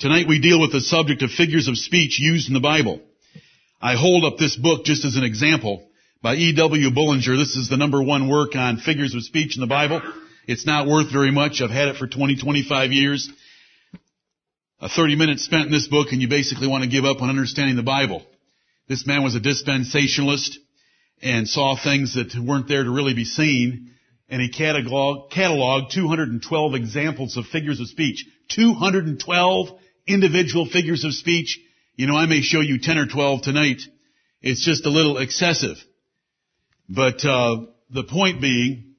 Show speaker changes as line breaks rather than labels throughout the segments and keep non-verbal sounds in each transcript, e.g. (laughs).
Tonight we deal with the subject of figures of speech used in the Bible. I hold up this book just as an example by E.W. Bullinger. This is the number one work on figures of speech in the Bible. It's not worth very much. I've had it for 20, 25 years. A 30 minutes spent in this book and you basically want to give up on understanding the Bible. This man was a dispensationalist and saw things that weren't there to really be seen. And he catalog, cataloged 212 examples of figures of speech. 212 individual figures of speech. You know, I may show you 10 or 12 tonight. It's just a little excessive. But uh, the point being,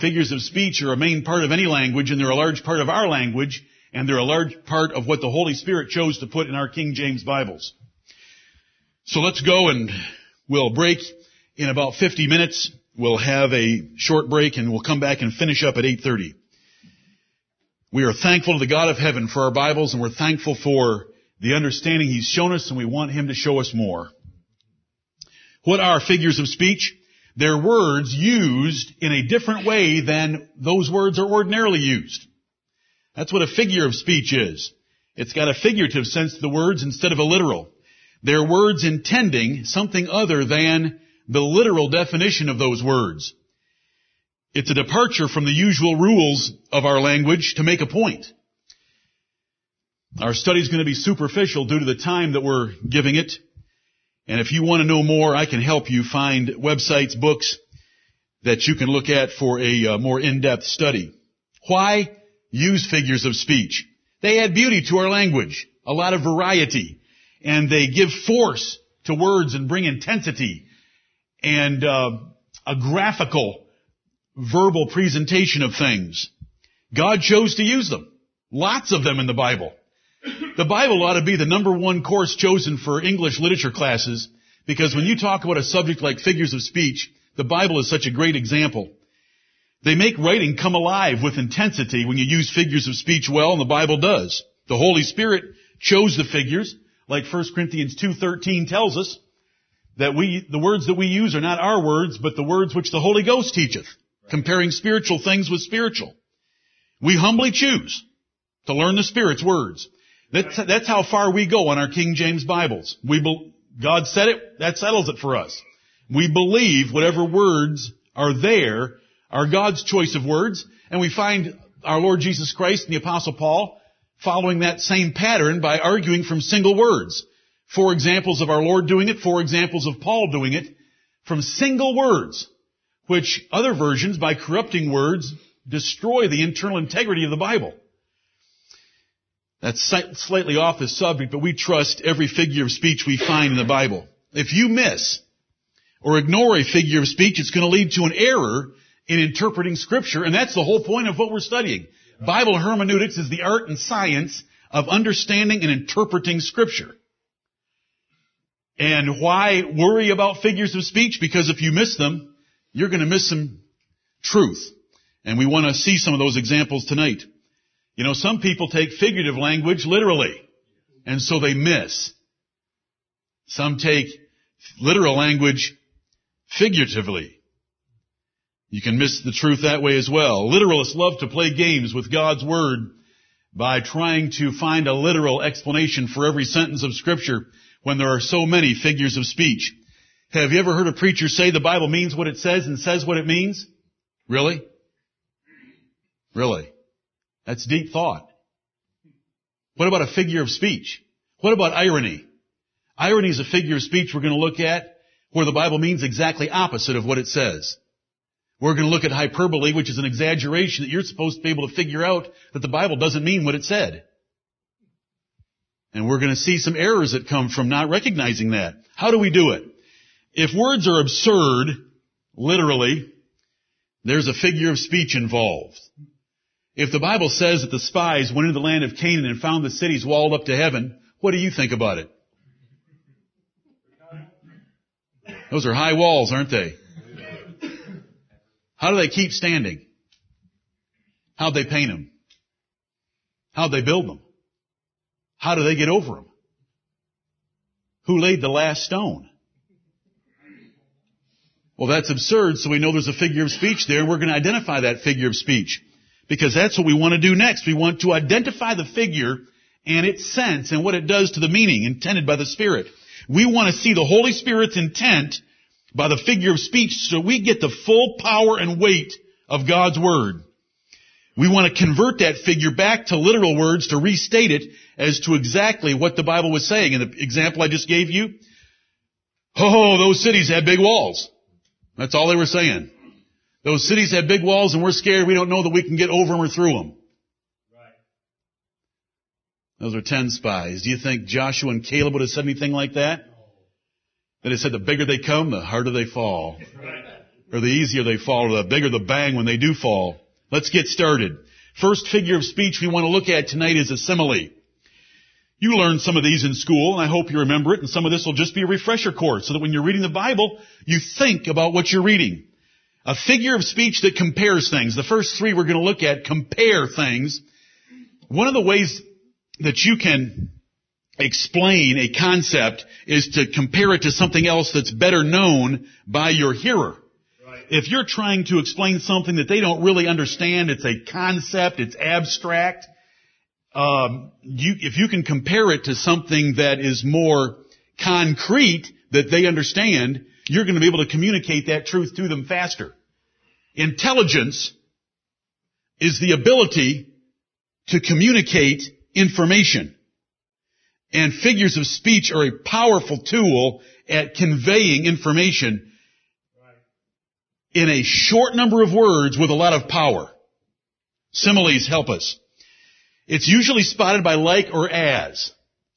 figures of speech are a main part of any language, and they're a large part of our language, and they're a large part of what the Holy Spirit chose to put in our King James Bibles. So let's go and we'll break in about 50 minutes. We'll have a short break and we'll come back and finish up at 8.30. We are thankful to the God of heaven for our Bibles and we're thankful for the understanding He's shown us and we want Him to show us more. What are figures of speech? They're words used in a different way than those words are ordinarily used. That's what a figure of speech is. It's got a figurative sense to the words instead of a literal. They're words intending something other than the literal definition of those words. It's a departure from the usual rules of our language to make a point. Our study is going to be superficial due to the time that we're giving it. And if you want to know more, I can help you find websites, books that you can look at for a uh, more in-depth study. Why use figures of speech? They add beauty to our language, a lot of variety, and they give force to words and bring intensity and uh, a graphical verbal presentation of things. God chose to use them. Lots of them in the Bible. The Bible ought to be the number one course chosen for English literature classes because when you talk about a subject like figures of speech, the Bible is such a great example. They make writing come alive with intensity when you use figures of speech well, and the Bible does. The Holy Spirit chose the figures, like 1 Corinthians 2.13 tells us, that we, the words that we use are not our words, but the words which the Holy Ghost teacheth, comparing spiritual things with spiritual. We humbly choose to learn the Spirit's words. That's, that's how far we go on our King James Bibles. We be, God said it, that settles it for us. We believe whatever words are there are God's choice of words, and we find our Lord Jesus Christ and the Apostle Paul following that same pattern by arguing from single words. Four examples of our Lord doing it, four examples of Paul doing it, from single words, which other versions, by corrupting words, destroy the internal integrity of the Bible. That's slightly off the subject, but we trust every figure of speech we find in the Bible. If you miss or ignore a figure of speech, it's going to lead to an error in interpreting scripture, and that's the whole point of what we're studying. Bible hermeneutics is the art and science of understanding and interpreting scripture. And why worry about figures of speech? Because if you miss them, you're going to miss some truth. And we want to see some of those examples tonight. You know, some people take figurative language literally, and so they miss. Some take literal language figuratively. You can miss the truth that way as well. Literalists love to play games with God's Word by trying to find a literal explanation for every sentence of Scripture when there are so many figures of speech. Have you ever heard a preacher say the Bible means what it says and says what it means? Really? Really? That's deep thought. What about a figure of speech? What about irony? Irony is a figure of speech we're going to look at where the Bible means exactly opposite of what it says. We're going to look at hyperbole, which is an exaggeration that you're supposed to be able to figure out that the Bible doesn't mean what it said. And we're going to see some errors that come from not recognizing that. How do we do it? If words are absurd, literally, there's a figure of speech involved. If the Bible says that the spies went into the land of Canaan and found the cities walled up to heaven, what do you think about it? Those are high walls, aren't they? How do they keep standing? How'd they paint them? How'd they build them? How do they get over them? Who laid the last stone? Well, that's absurd, so we know there's a figure of speech there, and we're going to identify that figure of speech. Because that's what we want to do next. We want to identify the figure and its sense and what it does to the meaning intended by the Spirit. We want to see the Holy Spirit's intent by the figure of speech so we get the full power and weight of God's Word. We want to convert that figure back to literal words to restate it as to exactly what the Bible was saying. In the example I just gave you, oh, those cities had big walls. That's all they were saying. Those cities have big walls and we're scared we don't know that we can get over them or through them. Right. Those are ten spies. Do you think Joshua and Caleb would have said anything like that? That it said the bigger they come, the harder they fall. Right. Or the easier they fall, or the bigger the bang when they do fall. Let's get started. First figure of speech we want to look at tonight is a simile. You learned some of these in school, and I hope you remember it, and some of this will just be a refresher course, so that when you're reading the Bible, you think about what you're reading. A figure of speech that compares things. The first three we're going to look at compare things. One of the ways that you can explain a concept is to compare it to something else that's better known by your hearer. Right. If you're trying to explain something that they don't really understand, it's a concept, it's abstract, um, you, if you can compare it to something that is more concrete that they understand, you're going to be able to communicate that truth to them faster. Intelligence is the ability to communicate information. And figures of speech are a powerful tool at conveying information in a short number of words with a lot of power. Similes help us. It's usually spotted by like or as.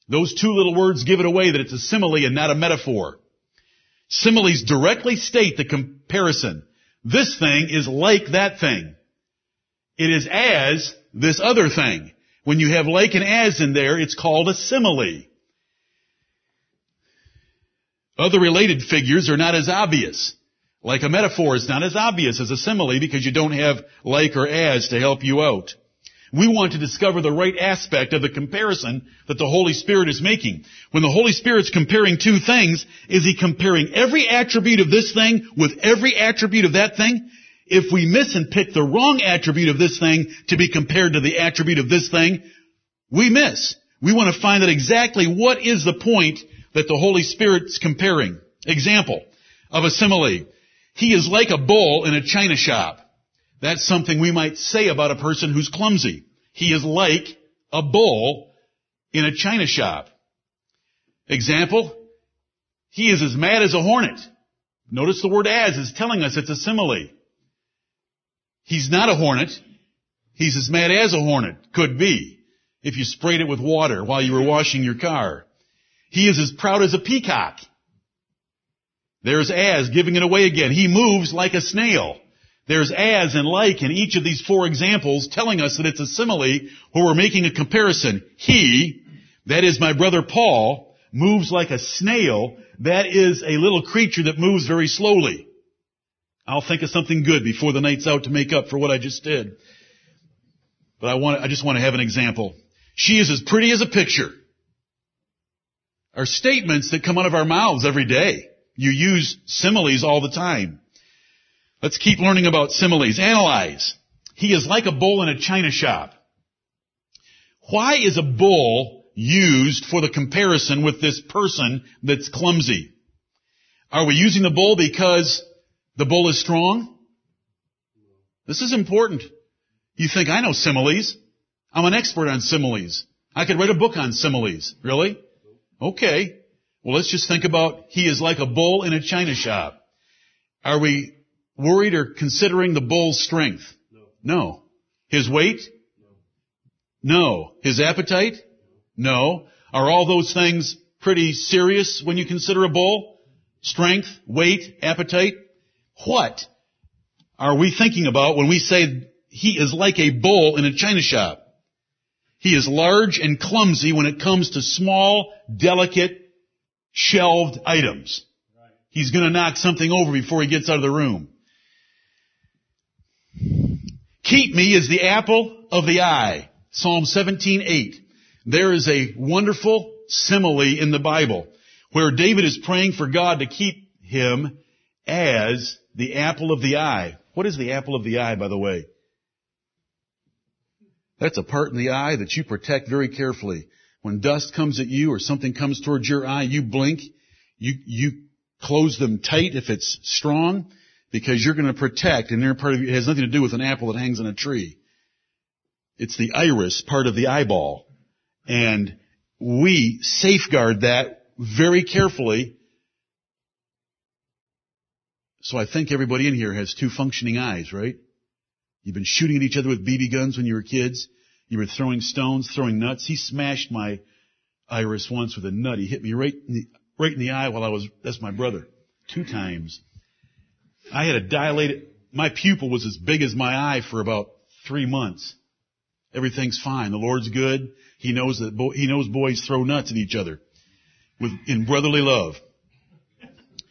Those two little words give it away that it's a simile and not a metaphor. Similes directly state the comparison. This thing is like that thing. It is as this other thing. When you have like and as in there, it's called a simile. Other related figures are not as obvious. Like a metaphor is not as obvious as a simile because you don't have like or as to help you out. We want to discover the right aspect of the comparison that the Holy Spirit is making. When the Holy Spirit's comparing two things, is He comparing every attribute of this thing with every attribute of that thing? If we miss and pick the wrong attribute of this thing to be compared to the attribute of this thing, we miss. We want to find out exactly what is the point that the Holy Spirit's comparing. Example of a simile. He is like a bull in a china shop. That's something we might say about a person who's clumsy. He is like a bull in a china shop. Example, he is as mad as a hornet. Notice the word as is telling us it's a simile. He's not a hornet. He's as mad as a hornet. Could be. If you sprayed it with water while you were washing your car. He is as proud as a peacock. There's as giving it away again. He moves like a snail. There's as and like in each of these four examples telling us that it's a simile where we're making a comparison. He, that is my brother Paul, moves like a snail. That is a little creature that moves very slowly. I'll think of something good before the night's out to make up for what I just did. But I want, I just want to have an example. She is as pretty as a picture. Are statements that come out of our mouths every day. You use similes all the time. Let's keep learning about similes. Analyze. He is like a bull in a china shop. Why is a bull used for the comparison with this person that's clumsy? Are we using the bull because the bull is strong? This is important. You think I know similes. I'm an expert on similes. I could write a book on similes. Really? Okay. Well, let's just think about he is like a bull in a china shop. Are we worried or considering the bull's strength? No. His weight? No. no. His appetite? No. Are all those things pretty serious when you consider a bull? Strength, weight, appetite? What are we thinking about when we say he is like a bull in a china shop? He is large and clumsy when it comes to small, delicate, shelved items. He's gonna knock something over before he gets out of the room. Keep me as the apple of the eye. Psalm 17:8. There is a wonderful simile in the Bible where David is praying for God to keep him as the apple of the eye. What is the apple of the eye, by the way? That's a part in the eye that you protect very carefully. When dust comes at you or something comes towards your eye, you blink. You, you close them tight if it's strong because you're going to protect and they're part of, it has nothing to do with an apple that hangs on a tree. It's the iris part of the eyeball. And we safeguard that very carefully. So I think everybody in here has two functioning eyes, right? You've been shooting at each other with BB guns when you were kids. You were throwing stones, throwing nuts. He smashed my iris once with a nut. He hit me right in the, right in the eye while I was, that's my brother, two times. I had a dilated, my pupil was as big as my eye for about three months. Everything's fine. The Lord's good. He knows that, bo- he knows boys throw nuts at each other with, in brotherly love.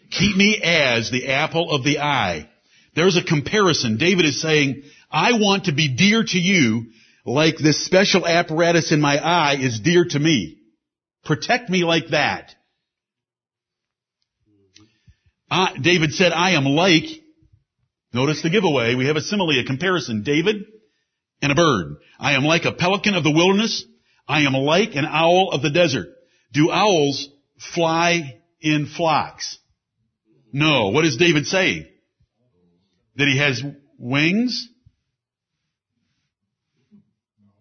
Keep me as the apple of the eye. There's a comparison. David is saying, I want to be dear to you like this special apparatus in my eye is dear to me. Protect me like that. Uh, David said, I am like, notice the giveaway, we have a simile, a comparison, David and a bird. I am like a pelican of the wilderness. I am like an owl of the desert. Do owls fly in flocks? No. What is David saying? That he has wings?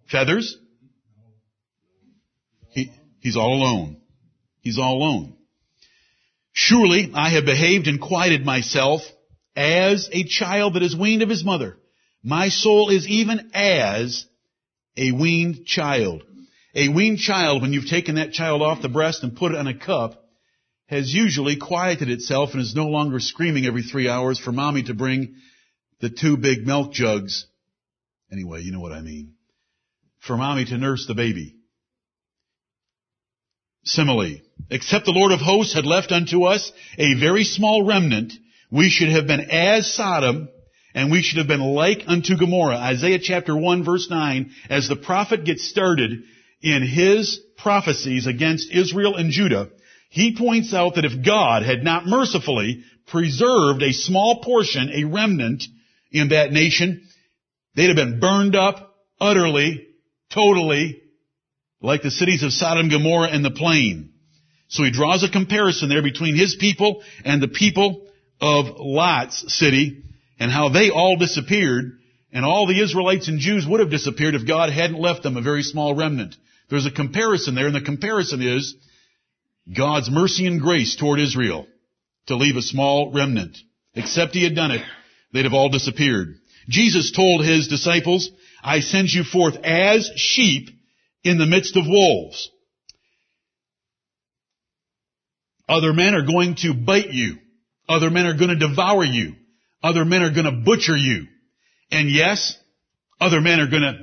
Feathers? He, he's all alone. He's all alone. Surely I have behaved and quieted myself as a child that is weaned of his mother. My soul is even as a weaned child. A weaned child, when you've taken that child off the breast and put it in a cup, has usually quieted itself and is no longer screaming every three hours for mommy to bring the two big milk jugs. Anyway, you know what I mean. For mommy to nurse the baby. Simile. Except the Lord of hosts had left unto us a very small remnant, we should have been as Sodom, and we should have been like unto Gomorrah. Isaiah chapter 1 verse 9, as the prophet gets started in his prophecies against Israel and Judah, he points out that if God had not mercifully preserved a small portion, a remnant in that nation, they'd have been burned up utterly, totally, like the cities of Sodom, Gomorrah, and the plain. So he draws a comparison there between his people and the people of Lot's city and how they all disappeared and all the Israelites and Jews would have disappeared if God hadn't left them a very small remnant. There's a comparison there and the comparison is God's mercy and grace toward Israel to leave a small remnant. Except he had done it, they'd have all disappeared. Jesus told his disciples, I send you forth as sheep in the midst of wolves. Other men are going to bite you. Other men are going to devour you. Other men are going to butcher you. And yes, other men are going to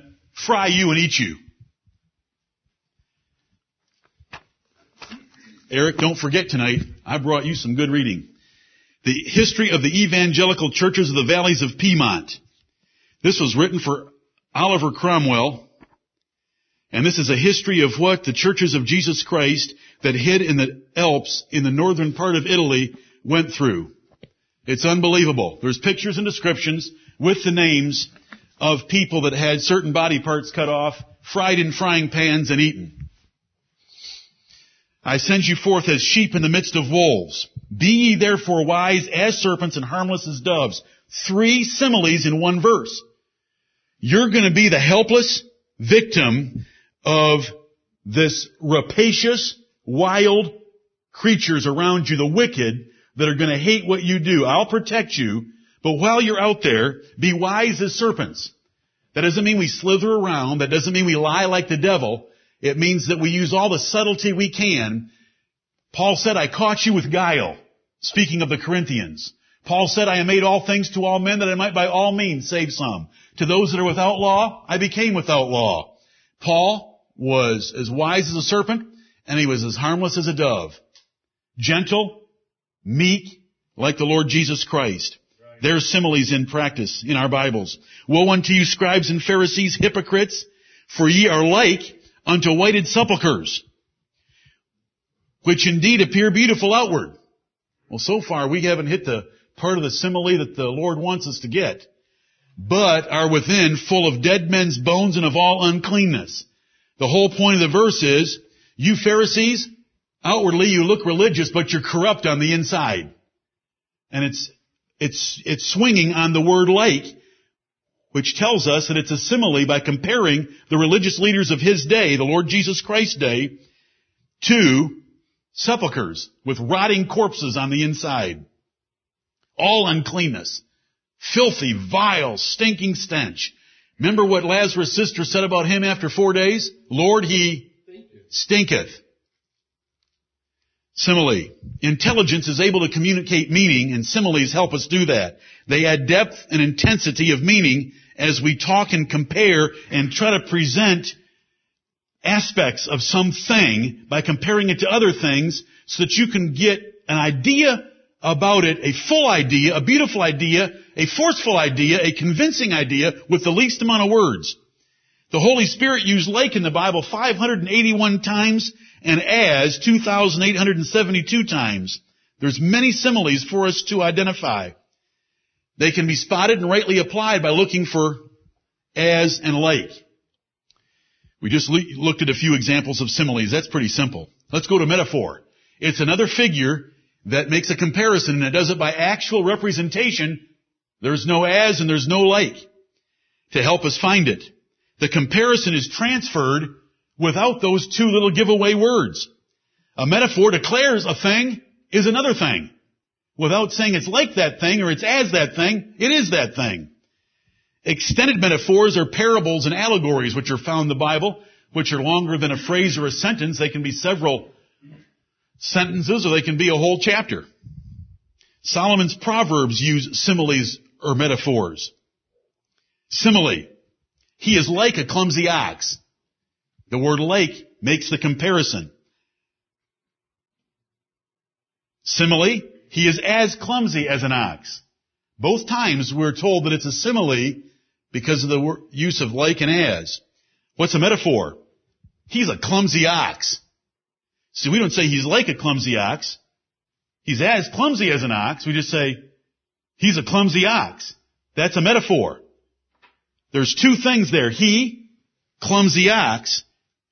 fry you and eat you. Eric, don't forget tonight, I brought you some good reading. The history of the evangelical churches of the valleys of Piedmont. This was written for Oliver Cromwell, and this is a history of what the churches of Jesus Christ that hid in the Alps in the northern part of Italy went through. It's unbelievable. There's pictures and descriptions with the names of people that had certain body parts cut off, fried in frying pans and eaten. I send you forth as sheep in the midst of wolves. Be ye therefore wise as serpents and harmless as doves. Three similes in one verse. You're going to be the helpless victim of this rapacious, wild creatures around you, the wicked, that are going to hate what you do. I'll protect you, but while you're out there, be wise as serpents. That doesn't mean we slither around. That doesn't mean we lie like the devil. It means that we use all the subtlety we can. Paul said, I caught you with guile. Speaking of the Corinthians. Paul said, I have made all things to all men that I might by all means save some. To those that are without law, I became without law. Paul was as wise as a serpent and he was as harmless as a dove. Gentle, meek, like the Lord Jesus Christ. Right. There's similes in practice in our Bibles. Woe unto you scribes and Pharisees, hypocrites, for ye are like unto whited sepulchres, which indeed appear beautiful outward. Well, so far we haven't hit the part of the simile that the Lord wants us to get, but are within full of dead men's bones and of all uncleanness. The whole point of the verse is, You Pharisees, outwardly you look religious, but you're corrupt on the inside. And it's, it's, it's swinging on the word like, which tells us that it's a simile by comparing the religious leaders of his day, the Lord Jesus Christ's day, to sepulchres with rotting corpses on the inside. All uncleanness. Filthy, vile, stinking stench. Remember what Lazarus' sister said about him after four days? Lord, he stinketh. Simile. Intelligence is able to communicate meaning and similes help us do that. They add depth and intensity of meaning as we talk and compare and try to present aspects of something by comparing it to other things so that you can get an idea about it, a full idea, a beautiful idea, a forceful idea, a convincing idea with the least amount of words. The Holy Spirit used like in the Bible 581 times and as 2,872 times. There's many similes for us to identify. They can be spotted and rightly applied by looking for as and like. We just looked at a few examples of similes. That's pretty simple. Let's go to metaphor. It's another figure that makes a comparison and it does it by actual representation. There's no as and there's no like to help us find it. The comparison is transferred without those two little giveaway words. A metaphor declares a thing is another thing. Without saying it's like that thing or it's as that thing, it is that thing. Extended metaphors are parables and allegories which are found in the Bible, which are longer than a phrase or a sentence. They can be several sentences or they can be a whole chapter. Solomon's Proverbs use similes or metaphors. Simile. He is like a clumsy ox. The word like makes the comparison. Simile. He is as clumsy as an ox. Both times we're told that it's a simile because of the use of like and as. What's a metaphor? He's a clumsy ox. See, we don't say he's like a clumsy ox. He's as clumsy as an ox. We just say he's a clumsy ox. That's a metaphor. There's two things there. He, clumsy ox.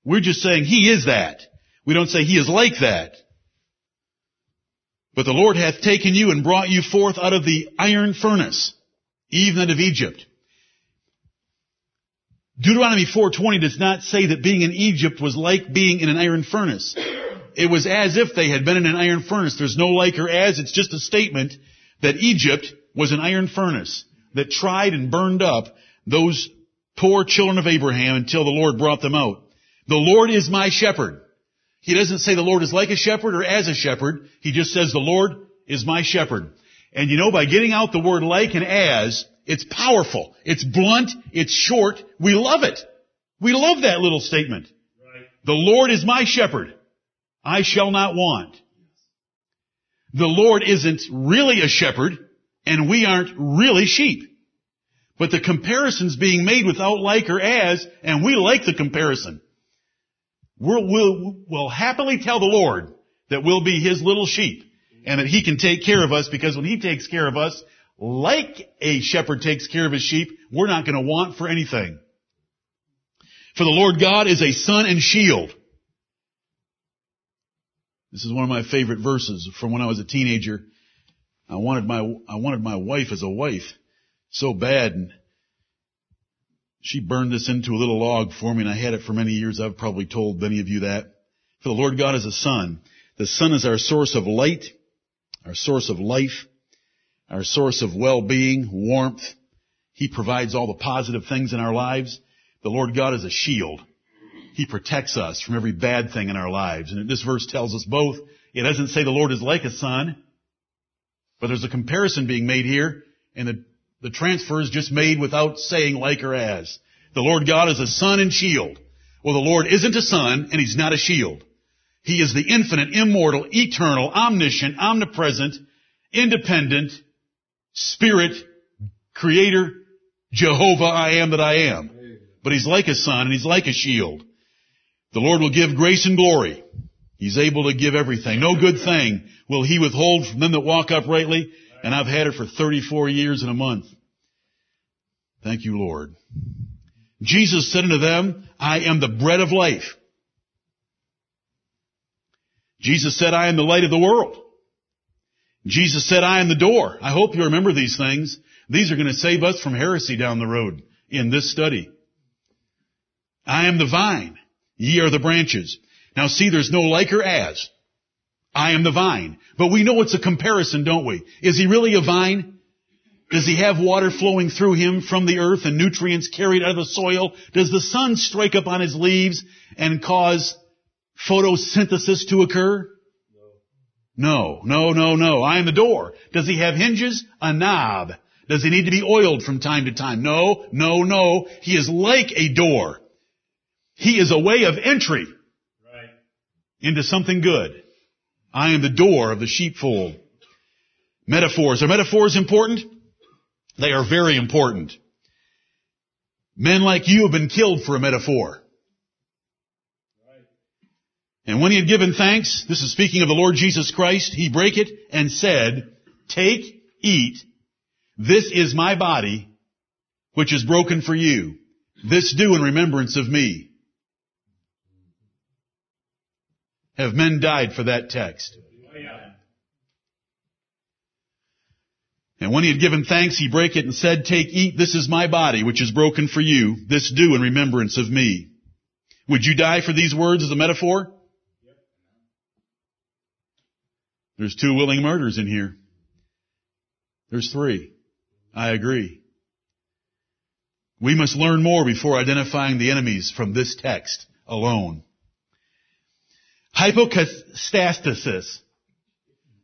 We're just saying he is that. We don't say he is like that. But the Lord hath taken you and brought you forth out of the iron furnace, even out of Egypt. Deuteronomy 4.20 does not say that being in Egypt was like being in an iron furnace. It was as if they had been in an iron furnace. There's no like or as. It's just a statement that Egypt was an iron furnace that tried and burned up those poor children of Abraham until the Lord brought them out. The Lord is my shepherd. He doesn't say the Lord is like a shepherd or as a shepherd. He just says the Lord is my shepherd. And you know, by getting out the word like and as, it's powerful. It's blunt. It's short. We love it. We love that little statement. Right. The Lord is my shepherd. I shall not want. The Lord isn't really a shepherd and we aren't really sheep. But the comparison's being made without like or as and we like the comparison. We'll, we'll, we'll happily tell the Lord that we'll be His little sheep and that He can take care of us because when He takes care of us, like a shepherd takes care of his sheep, we're not going to want for anything. For the Lord God is a sun and shield. This is one of my favorite verses from when I was a teenager. I wanted my, I wanted my wife as a wife so bad and she burned this into a little log for me and I had it for many years. I've probably told many of you that. For the Lord God is a sun. The sun is our source of light, our source of life our source of well-being, warmth. He provides all the positive things in our lives. The Lord God is a shield. He protects us from every bad thing in our lives. And this verse tells us both. It doesn't say the Lord is like a sun, but there's a comparison being made here, and the, the transfer is just made without saying like or as. The Lord God is a sun and shield. Well, the Lord isn't a sun, and He's not a shield. He is the infinite, immortal, eternal, omniscient, omnipresent, independent, Spirit, Creator, Jehovah, I am that I am. But He's like a sun and He's like a shield. The Lord will give grace and glory. He's able to give everything. No good thing will He withhold from them that walk uprightly. And I've had it for 34 years and a month. Thank you, Lord. Jesus said unto them, I am the bread of life. Jesus said, I am the light of the world. Jesus said, I am the door. I hope you remember these things. These are going to save us from heresy down the road in this study. I am the vine. Ye are the branches. Now see, there's no like or as. I am the vine. But we know it's a comparison, don't we? Is he really a vine? Does he have water flowing through him from the earth and nutrients carried out of the soil? Does the sun strike up on his leaves and cause photosynthesis to occur? No, no, no, no. I am the door. Does he have hinges? A knob. Does he need to be oiled from time to time? No, no, no. He is like a door. He is a way of entry
Right.
into something good. I am the door of the sheepfold. Metaphors. Are metaphors important? They are very important. Men like you have been killed for a metaphor.
Right.
And when he had given thanks, this is speaking of the Lord Jesus Christ, he brake it and said, Take, eat, this is my body, which is broken for you. This do in remembrance of me. Have men died for that text? And when he had given thanks, he brake it and said, Take, eat, this is my body, which is broken for you. This do in remembrance of me. Would you die for these words as a metaphor? There's two willing murders in here. There's three. I agree. We must learn more before identifying the enemies from this text alone. Hypocatastasis.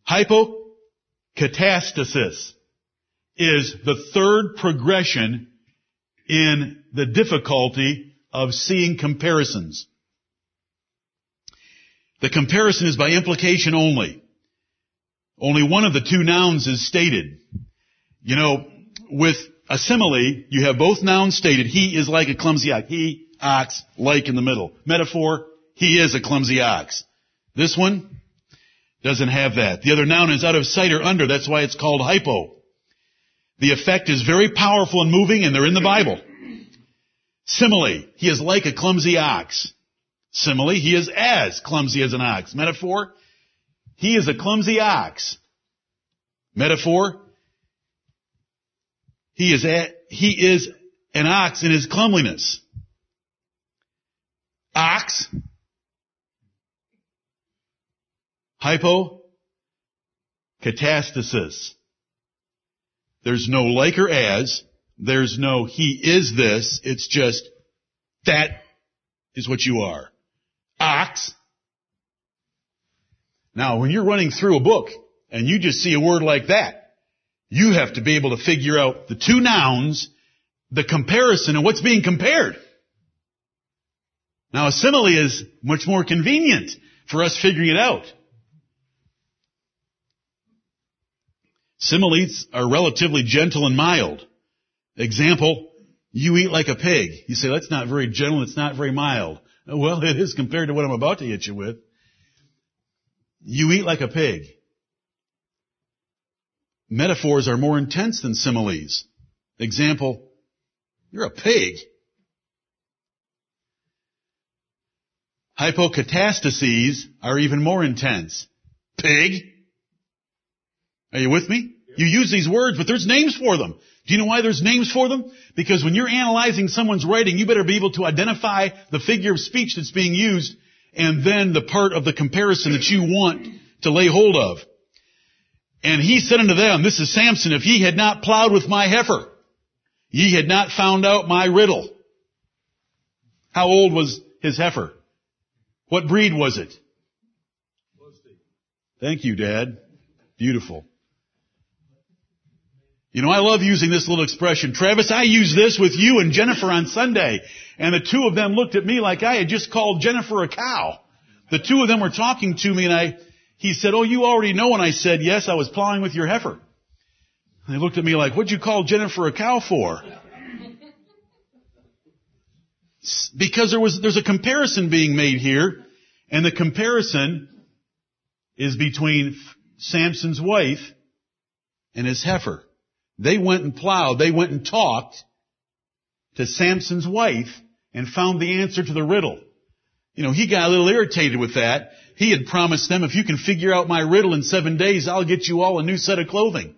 Hypocatastasis is the third progression in the difficulty of seeing comparisons. The comparison is by implication only. Only one of the two nouns is stated. You know, with a simile, you have both nouns stated. He is like a clumsy ox. He, ox, like in the middle. Metaphor, he is a clumsy ox. This one doesn't have that. The other noun is out of sight or under. That's why it's called hypo. The effect is very powerful and moving and they're in the Bible. Simile, he is like a clumsy ox. Simile, he is as clumsy as an ox. Metaphor, he is a clumsy ox. Metaphor, he is a, he is an ox in his clumsiness. Ox, hypo, catastasis. There's no like or as. There's no he is this. It's just that is what you are. Ox. Now, when you're running through a book and you just see a word like that, you have to be able to figure out the two nouns, the comparison, and what's being compared. Now, a simile is much more convenient for us figuring it out. Similes are relatively gentle and mild. Example, you eat like a pig. You say, that's not very gentle, it's not very mild. (laughs) Well, it is compared to what I'm about to hit you with. You eat like a pig. Metaphors are more intense than similes. Example, you're a pig. Hypocatastases are even more intense. Pig. Are you with me? You use these words, but there's names for them. Do you know why there's names for them? Because when you're analyzing someone's writing, you better be able to identify the figure of speech that's being used and then the part of the comparison that you want to lay hold of. And he said unto them, this is Samson, if ye had not plowed with my heifer, ye had not found out my riddle. How old was his heifer? What breed was it? Thank you, Dad. Beautiful. You know, I love using this little expression. Travis, I use this with you and Jennifer on Sunday. And the two of them looked at me like I had just called Jennifer a cow. The two of them were talking to me and I, he said, oh, you already know. And I said, yes, I was plowing with your heifer. And they looked at me like, what'd you call Jennifer a cow for? Because there was, there's a comparison being made here. And the comparison is between Samson's wife and his heifer. They went and plowed. They went and talked to Samson's wife and found the answer to the riddle. You know, he got a little irritated with that. He had promised them, if you can figure out my riddle in seven days, I'll get you all a new set of clothing.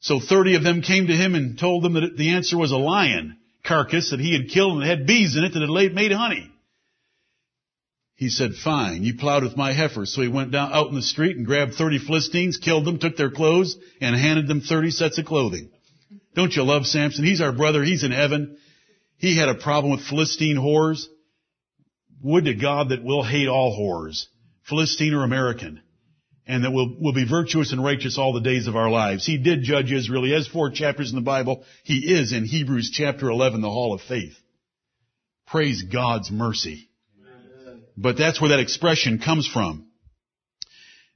So 30 of them came to him and told them that the answer was a lion carcass that he had killed and had bees in it that had made honey. He said, fine, you plowed with my heifers. So he went down out in the street and grabbed 30 Philistines, killed them, took their clothes, and handed them 30 sets of clothing. Don't you love Samson? He's our brother. He's in heaven. He had a problem with Philistine whores. Would to God that we'll hate all whores, Philistine or American, and that we'll, we'll be virtuous and righteous all the days of our lives. He did judge Israel. He has four chapters in the Bible. He is in Hebrews chapter 11, the hall of faith. Praise God's mercy. But that's where that expression comes from.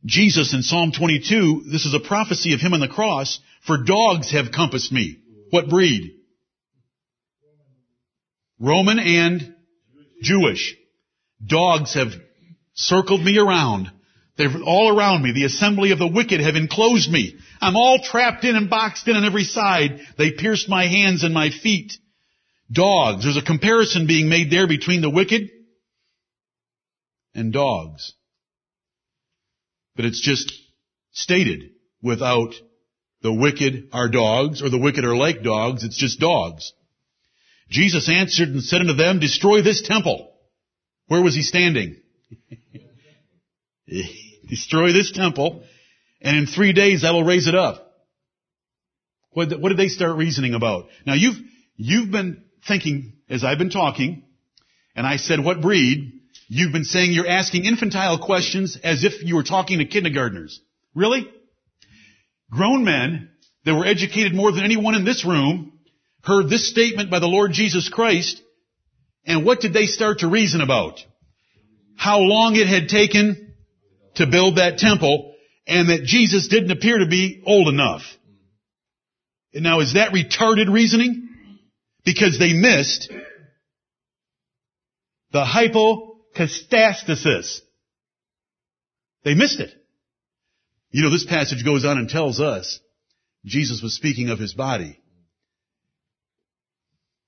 Jesus in Psalm 22, this is a prophecy of him on the cross, for dogs have compassed me. What breed? Roman and Jewish. Dogs have circled me around. They're all around me. The assembly of the wicked have enclosed me. I'm all trapped in and boxed in on every side. They pierced my hands and my feet. Dogs. There's a comparison being made there between the wicked and dogs. But it's just stated without the wicked are dogs or the wicked are like dogs. It's just dogs. Jesus answered and said unto them, destroy this temple. Where was he standing? (laughs) destroy this temple and in three days I will raise it up. What, did they start reasoning about? Now you've, you've been thinking as I've been talking and I said what breed You've been saying you're asking infantile questions as if you were talking to kindergartners. Really? Grown men that were educated more than anyone in this room heard this statement by the Lord Jesus Christ, and what did they start to reason about? How long it had taken to build that temple, and that Jesus didn't appear to be old enough. And Now is that retarded reasoning? Because they missed the hypo Catastasis. They missed it. You know, this passage goes on and tells us Jesus was speaking of his body.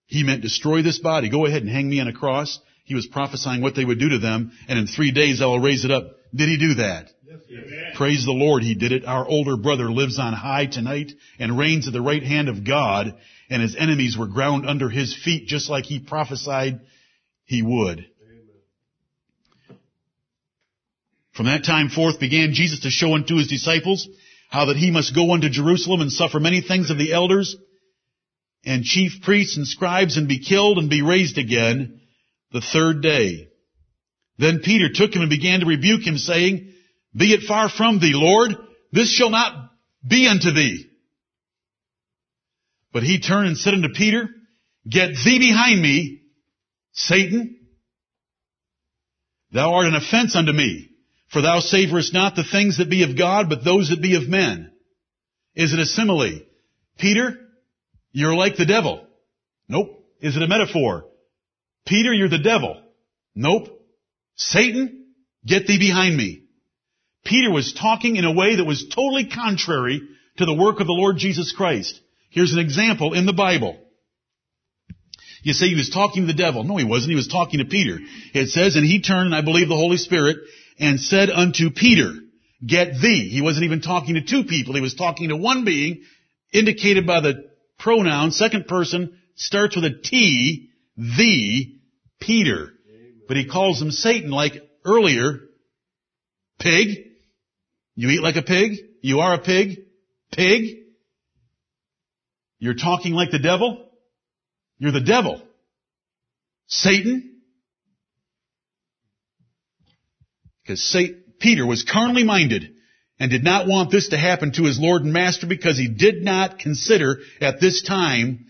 He meant destroy this body. Go ahead and hang me on a cross. He was prophesying what they would do to them, and in three days I will raise it up. Did he do that? Yes, Praise the Lord, he did it. Our older brother lives on high tonight and reigns at the right hand of God, and his enemies were ground under his feet just like he prophesied he would. From that time forth began Jesus to show unto his disciples how that he must go unto Jerusalem and suffer many things of the elders and chief priests and scribes and be killed and be raised again the third day. Then Peter took him and began to rebuke him saying, Be it far from thee, Lord, this shall not be unto thee. But he turned and said unto Peter, Get thee behind me, Satan. Thou art an offense unto me. For thou savorest not the things that be of God, but those that be of men. Is it a simile? Peter, you're like the devil. Nope. Is it a metaphor? Peter, you're the devil. Nope. Satan, get thee behind me. Peter was talking in a way that was totally contrary to the work of the Lord Jesus Christ. Here's an example in the Bible. You say he was talking to the devil. No, he wasn't. He was talking to Peter. It says, and he turned, and I believe the Holy Spirit, and said unto Peter, get thee. He wasn't even talking to two people. He was talking to one being indicated by the pronoun, second person, starts with a T, thee, Peter. But he calls him Satan like earlier. Pig. You eat like a pig? You are a pig? Pig? You're talking like the devil? You're the devil. Satan? Because Peter was carnally minded and did not want this to happen to his Lord and Master because he did not consider at this time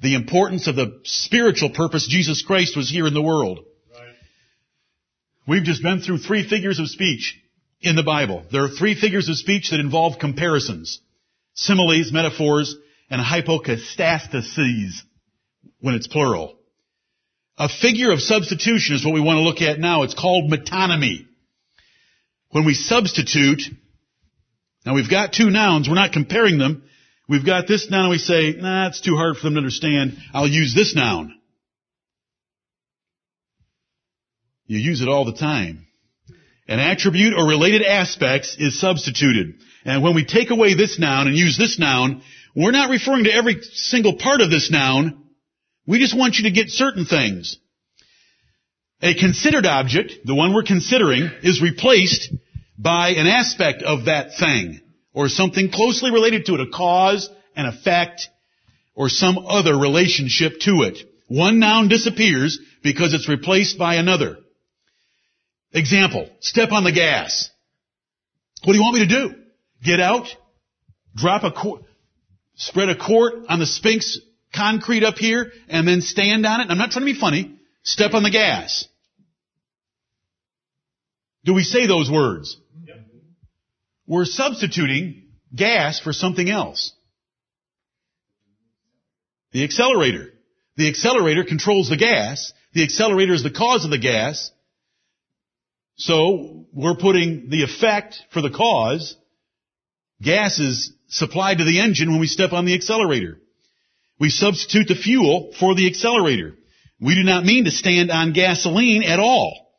the importance of the spiritual purpose Jesus Christ was here in the world. Right. We've just been through three figures of speech in the Bible. There are three figures of speech that involve comparisons. Similes, metaphors, and hypocatastases when it's plural. A figure of substitution is what we want to look at now. It's called metonymy. When we substitute, now we've got two nouns, we're not comparing them. We've got this noun and we say, nah, it's too hard for them to understand. I'll use this noun. You use it all the time. An attribute or related aspects is substituted. And when we take away this noun and use this noun, we're not referring to every single part of this noun. We just want you to get certain things. A considered object, the one we're considering, is replaced by an aspect of that thing, or something closely related to it, a cause, an effect, or some other relationship to it. One noun disappears because it's replaced by another. Example, step on the gas. What do you want me to do? Get out, drop a quart, spread a quart on the Sphinx concrete up here, and then stand on it? I'm not trying to be funny. Step on the gas. Do we say those words? We're substituting gas for something else. The accelerator. The accelerator controls the gas. The accelerator is the cause of the gas. So we're putting the effect for the cause. Gas is supplied to the engine when we step on the accelerator. We substitute the fuel for the accelerator. We do not mean to stand on gasoline at all.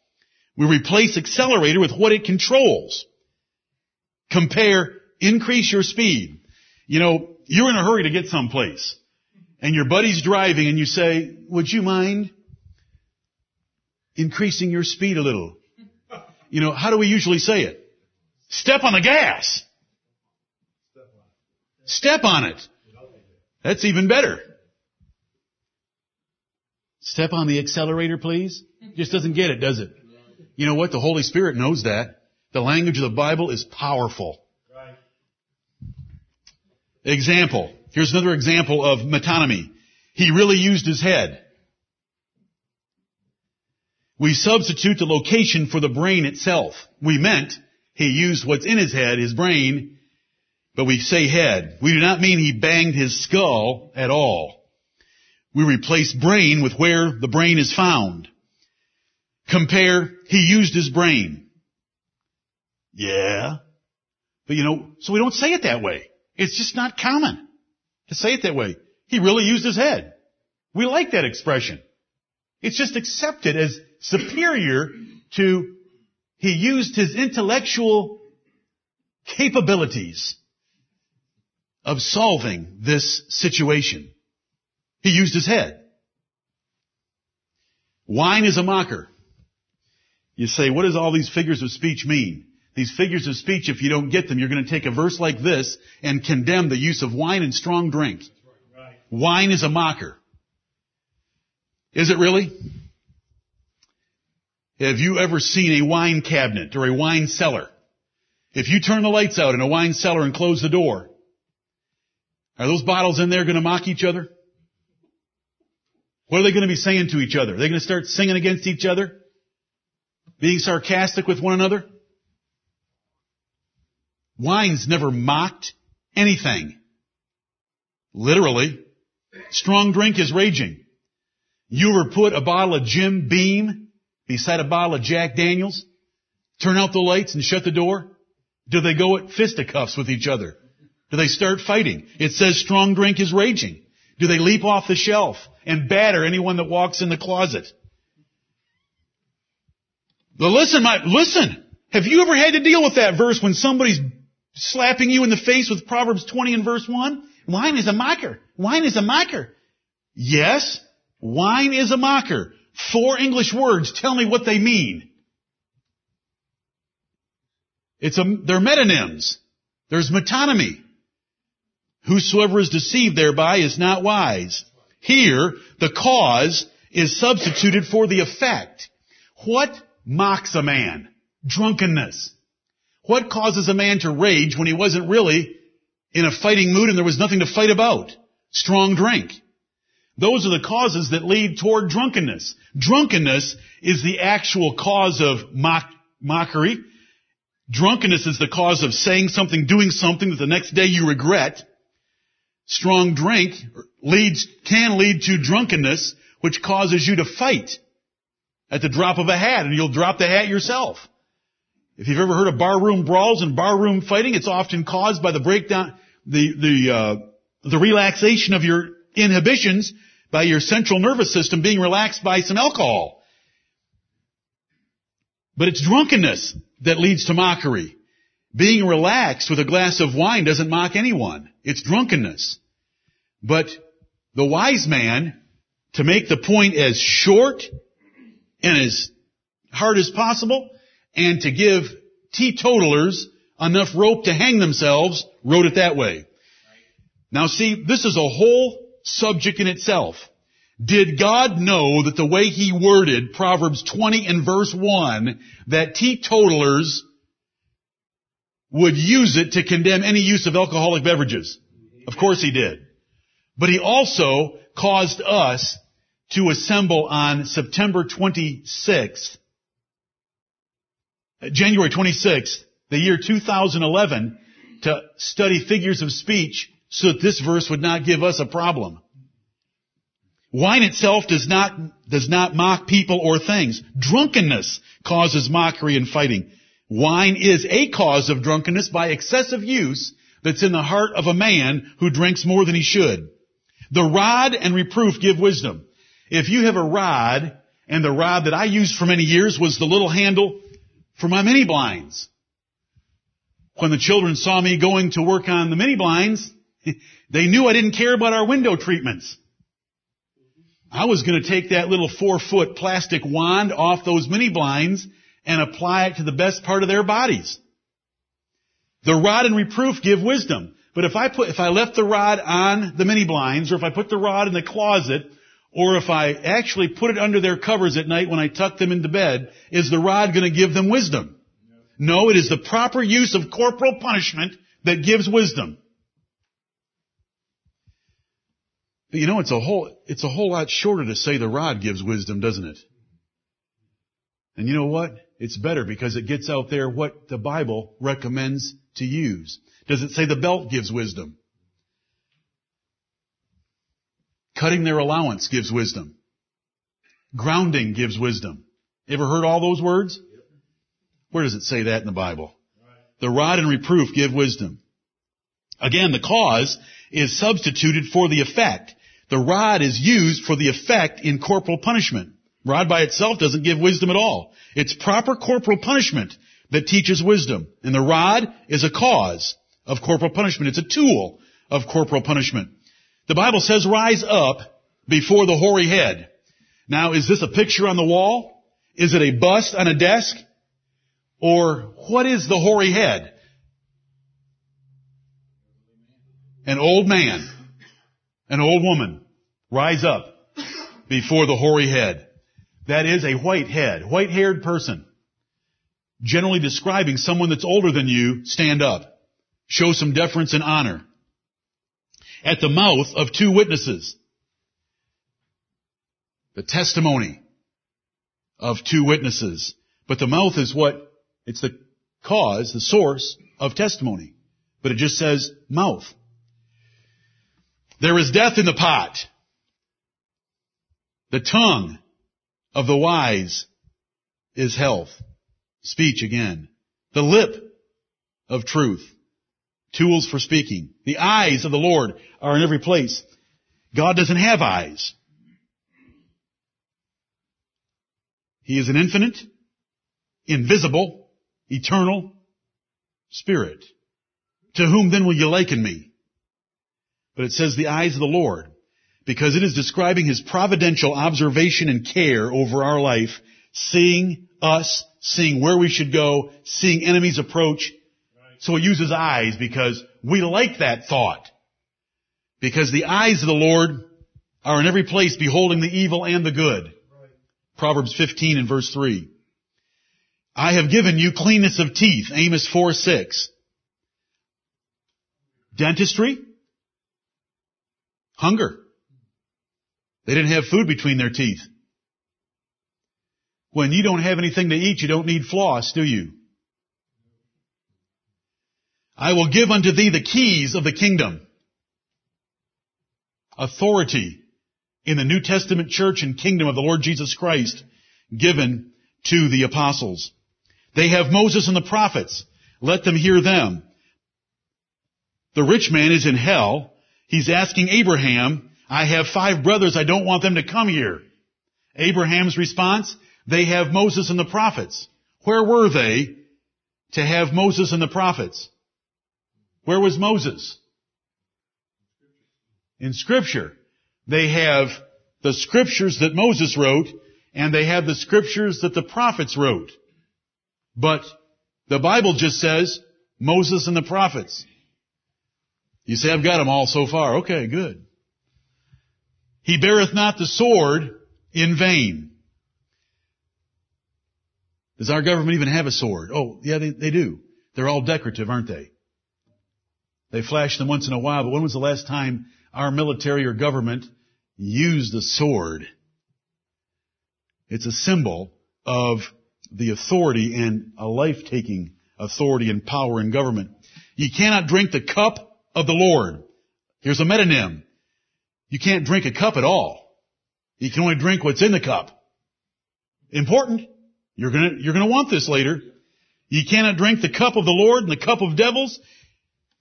We replace accelerator with what it controls. Compare increase your speed. You know, you're in a hurry to get someplace and your buddy's driving and you say, would you mind increasing your speed a little? You know, how do we usually say it? Step on the gas. Step on it. That's even better. Step on the accelerator, please. Just doesn't get it, does it? You know what? The Holy Spirit knows that. The language of the Bible is powerful.
Right.
Example. Here's another example of metonymy. He really used his head. We substitute the location for the brain itself. We meant he used what's in his head, his brain, but we say head. We do not mean he banged his skull at all. We replace brain with where the brain is found. Compare, he used his brain. Yeah. But you know, so we don't say it that way. It's just not common to say it that way. He really used his head. We like that expression. It's just accepted as superior to he used his intellectual capabilities of solving this situation. He used his head. Wine is a mocker. You say, what does all these figures of speech mean? These figures of speech, if you don't get them, you're going to take a verse like this and condemn the use of wine and strong drink. Wine is a mocker. Is it really? Have you ever seen a wine cabinet or a wine cellar? If you turn the lights out in a wine cellar and close the door, are those bottles in there going to mock each other? What are they going to be saying to each other? Are they going to start singing against each other? Being sarcastic with one another? Wine's never mocked anything. Literally. Strong drink is raging. You ever put a bottle of Jim Beam beside a bottle of Jack Daniels? Turn out the lights and shut the door? Do they go at fisticuffs with each other? Do they start fighting? It says strong drink is raging. Do they leap off the shelf and batter anyone that walks in the closet? Listen, my, listen. Have you ever had to deal with that verse when somebody's slapping you in the face with Proverbs 20 and verse 1? Wine is a mocker. Wine is a mocker. Yes, wine is a mocker. Four English words tell me what they mean. It's a, they're metonyms. There's metonymy. Whosoever is deceived thereby is not wise. Here, the cause is substituted for the effect. What mocks a man? Drunkenness. What causes a man to rage when he wasn't really in a fighting mood and there was nothing to fight about? Strong drink. Those are the causes that lead toward drunkenness. Drunkenness is the actual cause of mock, mockery. Drunkenness is the cause of saying something, doing something that the next day you regret. Strong drink leads, can lead to drunkenness, which causes you to fight at the drop of a hat, and you'll drop the hat yourself. If you've ever heard of barroom brawls and barroom fighting, it's often caused by the breakdown, the the uh, the relaxation of your inhibitions by your central nervous system being relaxed by some alcohol. But it's drunkenness that leads to mockery. Being relaxed with a glass of wine doesn't mock anyone. It's drunkenness. But the wise man, to make the point as short and as hard as possible, and to give teetotalers enough rope to hang themselves, wrote it that way. Now see, this is a whole subject in itself. Did God know that the way He worded Proverbs 20 and verse 1, that teetotalers would use it to condemn any use of alcoholic beverages? Of course He did. But He also caused us to assemble on September 26th, January 26th, the year 2011, to study figures of speech so that this verse would not give us a problem. Wine itself does not, does not mock people or things. Drunkenness causes mockery and fighting. Wine is a cause of drunkenness by excessive use that's in the heart of a man who drinks more than he should. The rod and reproof give wisdom. If you have a rod, and the rod that I used for many years was the little handle for my mini blinds. When the children saw me going to work on the mini blinds, (laughs) they knew I didn't care about our window treatments. I was going to take that little four foot plastic wand off those mini blinds and apply it to the best part of their bodies. The rod and reproof give wisdom. But if I put, if I left the rod on the mini blinds, or if I put the rod in the closet, or if I actually put it under their covers at night when I tuck them into bed, is the rod going to give them wisdom? No, it is the proper use of corporal punishment that gives wisdom. But you know, it's a whole, it's a whole lot shorter to say the rod gives wisdom, doesn't it? And you know what? It's better because it gets out there what the Bible recommends to use. Does it say the belt gives wisdom? Cutting their allowance gives wisdom. Grounding gives wisdom. Ever heard all those words? Where does it say that in the Bible? The rod and reproof give wisdom. Again, the cause is substituted for the effect. The rod is used for the effect in corporal punishment. Rod by itself doesn't give wisdom at all. It's proper corporal punishment that teaches wisdom. And the rod is a cause of corporal punishment. It's a tool of corporal punishment. The Bible says rise up before the hoary head. Now, is this a picture on the wall? Is it a bust on a desk? Or what is the hoary head? An old man, an old woman, rise up before the hoary head. That is a white head, white haired person. Generally describing someone that's older than you, stand up. Show some deference and honor. At the mouth of two witnesses. The testimony of two witnesses. But the mouth is what, it's the cause, the source of testimony. But it just says mouth. There is death in the pot. The tongue of the wise is health. Speech again. The lip of truth. Tools for speaking. The eyes of the Lord are in every place. God doesn't have eyes. He is an infinite, invisible, eternal spirit. To whom then will you liken me? But it says the eyes of the Lord, because it is describing His providential observation and care over our life, seeing us, seeing where we should go, seeing enemies approach. So it uses eyes because we like that thought. Because the eyes of the Lord are in every place beholding the evil and the good. Proverbs 15 and verse 3. I have given you cleanness of teeth, Amos 4, 6. Dentistry? Hunger. They didn't have food between their teeth. When you don't have anything to eat, you don't need floss, do you? I will give unto thee the keys of the kingdom. Authority in the New Testament church and kingdom of the Lord Jesus Christ given to the apostles. They have Moses and the prophets. Let them hear them. The rich man is in hell. He's asking Abraham, I have five brothers. I don't want them to come here. Abraham's response, they have Moses and the prophets. Where were they to have Moses and the prophets? Where was Moses? In scripture. They have the scriptures that Moses wrote and they have the scriptures that the prophets wrote. But the Bible just says Moses and the prophets. You say, I've got them all so far. Okay, good. He beareth not the sword in vain. Does our government even have a sword? Oh, yeah, they, they do. They're all decorative, aren't they? They flash them once in a while, but when was the last time our military or government used a sword? It's a symbol of the authority and a life-taking authority and power in government. You cannot drink the cup of the Lord. Here's a metonym. You can't drink a cup at all. You can only drink what's in the cup. Important. You're gonna, you're gonna want this later. You cannot drink the cup of the Lord and the cup of devils.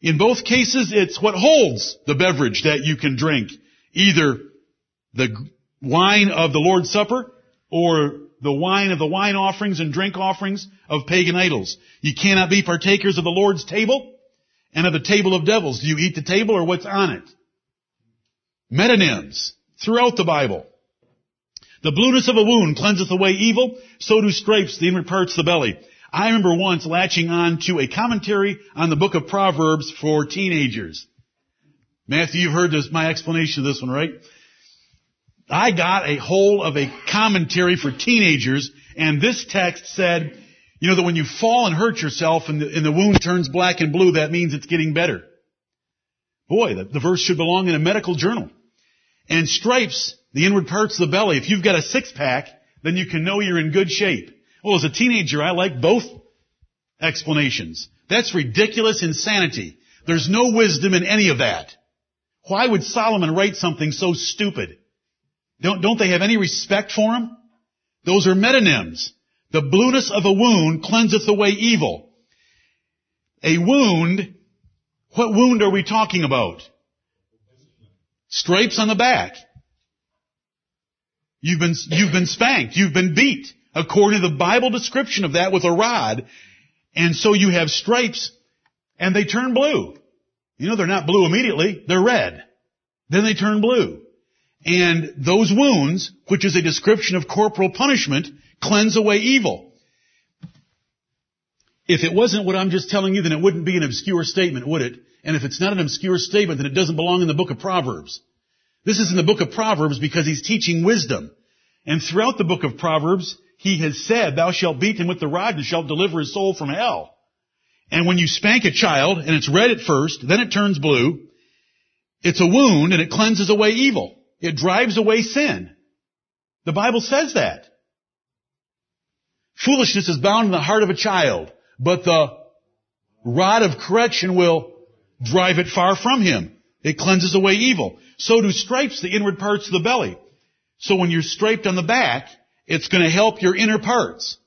In both cases, it's what holds the beverage that you can drink. Either the wine of the Lord's Supper or the wine of the wine offerings and drink offerings of pagan idols. You cannot be partakers of the Lord's table and of the table of devils. Do you eat the table or what's on it? Metonyms throughout the Bible. The blueness of a wound cleanseth away evil, so do stripes the inward parts of the belly. I remember once latching on to a commentary on the book of Proverbs for teenagers. Matthew, you've heard this, my explanation of this one, right? I got a hold of a commentary for teenagers, and this text said, you know that when you fall and hurt yourself and the, and the wound turns black and blue, that means it's getting better. Boy, the, the verse should belong in a medical journal. And stripes, the inward parts of the belly, if you've got a six pack, then you can know you're in good shape. Well, as a teenager, I like both explanations. That's ridiculous insanity. There's no wisdom in any of that. Why would Solomon write something so stupid? Don't, don't they have any respect for him? Those are metonyms. The blueness of a wound cleanseth away evil. A wound, what wound are we talking about? Stripes on the back. You've been, you've been spanked. You've been beat according to the Bible description of that with a rod. And so you have stripes and they turn blue. You know, they're not blue immediately. They're red. Then they turn blue. And those wounds, which is a description of corporal punishment, cleanse away evil. If it wasn't what I'm just telling you, then it wouldn't be an obscure statement, would it? And if it's not an obscure statement, then it doesn't belong in the book of Proverbs. This is in the book of Proverbs because he's teaching wisdom. And throughout the book of Proverbs, he has said, thou shalt beat him with the rod and shalt deliver his soul from hell. And when you spank a child, and it's red at first, then it turns blue, it's a wound and it cleanses away evil. It drives away sin. The Bible says that. Foolishness is bound in the heart of a child, but the rod of correction will drive it far from him. It cleanses away evil. So do stripes the inward parts of the belly. So when you're striped on the back, it's going to help your inner parts.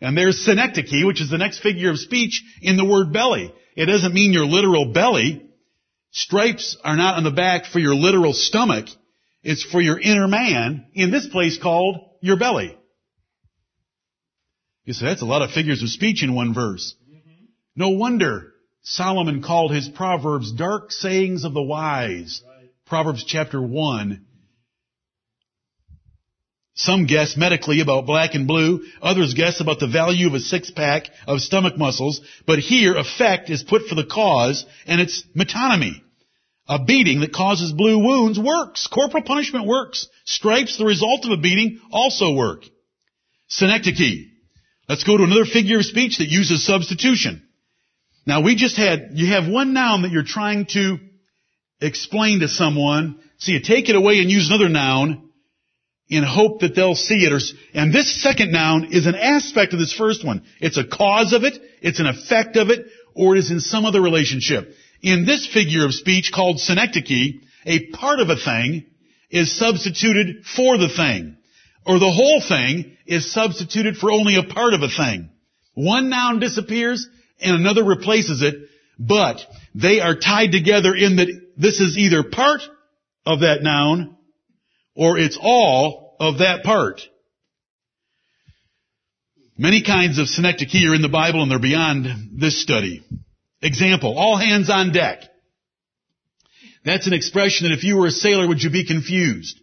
And there's synecdoche, which is the next figure of speech in the word belly. It doesn't mean your literal belly. Stripes are not on the back for your literal stomach. It's for your inner man in this place called your belly. You say, that's a lot of figures of speech in one verse. Mm-hmm. No wonder Solomon called his Proverbs dark sayings of the wise. Proverbs chapter 1. Some guess medically about black and blue. Others guess about the value of a six pack of stomach muscles. But here, effect is put for the cause, and it's metonymy. A beating that causes blue wounds works. Corporal punishment works. Stripes, the result of a beating, also work. Synecdoche. Let's go to another figure of speech that uses substitution. Now we just had, you have one noun that you're trying to explain to someone. So you take it away and use another noun in hope that they'll see it. And this second noun is an aspect of this first one. It's a cause of it, it's an effect of it, or it is in some other relationship. In this figure of speech called synecdoche, a part of a thing is substituted for the thing. Or the whole thing is substituted for only a part of a thing. One noun disappears and another replaces it, but they are tied together in that this is either part of that noun or it's all of that part. Many kinds of synecdoche are in the Bible and they're beyond this study. Example, all hands on deck. That's an expression that if you were a sailor, would you be confused?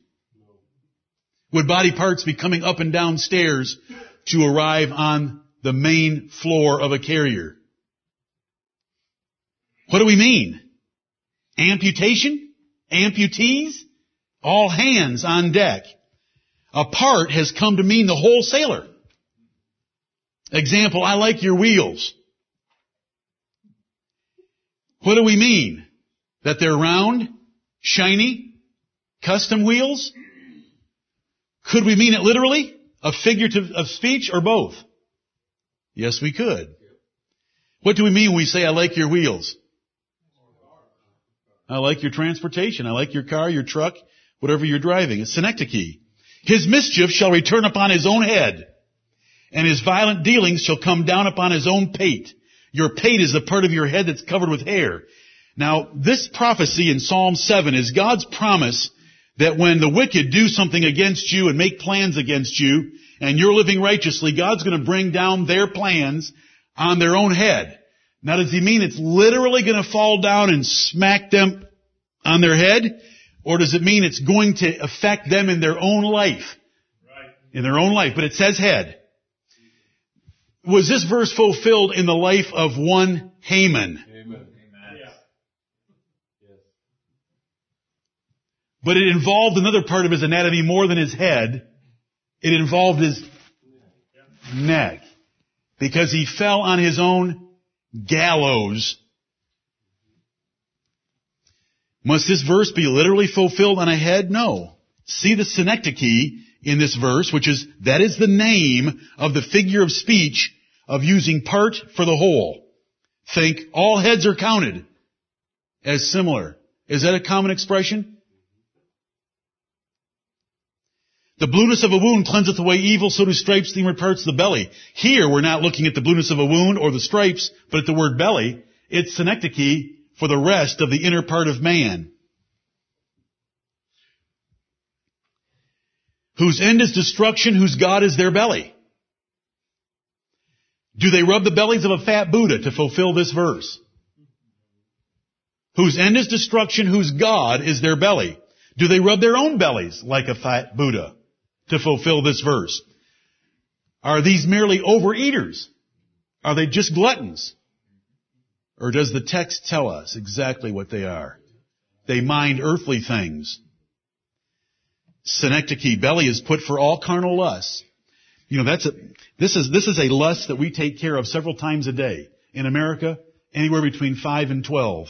Would body parts be coming up and down stairs to arrive on the main floor of a carrier? What do we mean? Amputation? Amputees? All hands on deck. A part has come to mean the whole sailor. Example, I like your wheels. What do we mean? That they're round, shiny, custom wheels? Could we mean it literally? A figurative of speech or both? Yes, we could. What do we mean when we say, I like your wheels? I like your transportation. I like your car, your truck, whatever you're driving. It's synecdoche. His mischief shall return upon his own head, and his violent dealings shall come down upon his own pate. Your pate is the part of your head that's covered with hair. Now, this prophecy in Psalm 7 is God's promise that when the wicked do something against you and make plans against you, and you're living righteously, God's going to bring down their plans on their own head. Now does he mean it's literally going to fall down and smack them on their head? Or does it mean it's going to affect them in their own life? In their own life, but it says head. Was this verse fulfilled in the life of one Haman?
Amen. Amen.
But it involved another part of his anatomy more than his head. It involved his neck. Because he fell on his own gallows. Must this verse be literally fulfilled on a head? No. See the synecdoche in this verse, which is, that is the name of the figure of speech of using part for the whole. Think, all heads are counted as similar. Is that a common expression? The blueness of a wound cleanseth away evil, so do stripes the inward parts of the belly. Here we're not looking at the blueness of a wound or the stripes, but at the word belly. It's synecdoche for the rest of the inner part of man. Whose end is destruction, whose God is their belly. Do they rub the bellies of a fat Buddha to fulfill this verse? Whose end is destruction, whose God is their belly. Do they rub their own bellies like a fat Buddha to fulfill this verse? Are these merely overeaters? Are they just gluttons? Or does the text tell us exactly what they are? They mind earthly things. Synecdoche, belly is put for all carnal lusts. You know, that's a, this is, this is a lust that we take care of several times a day. In America, anywhere between five and twelve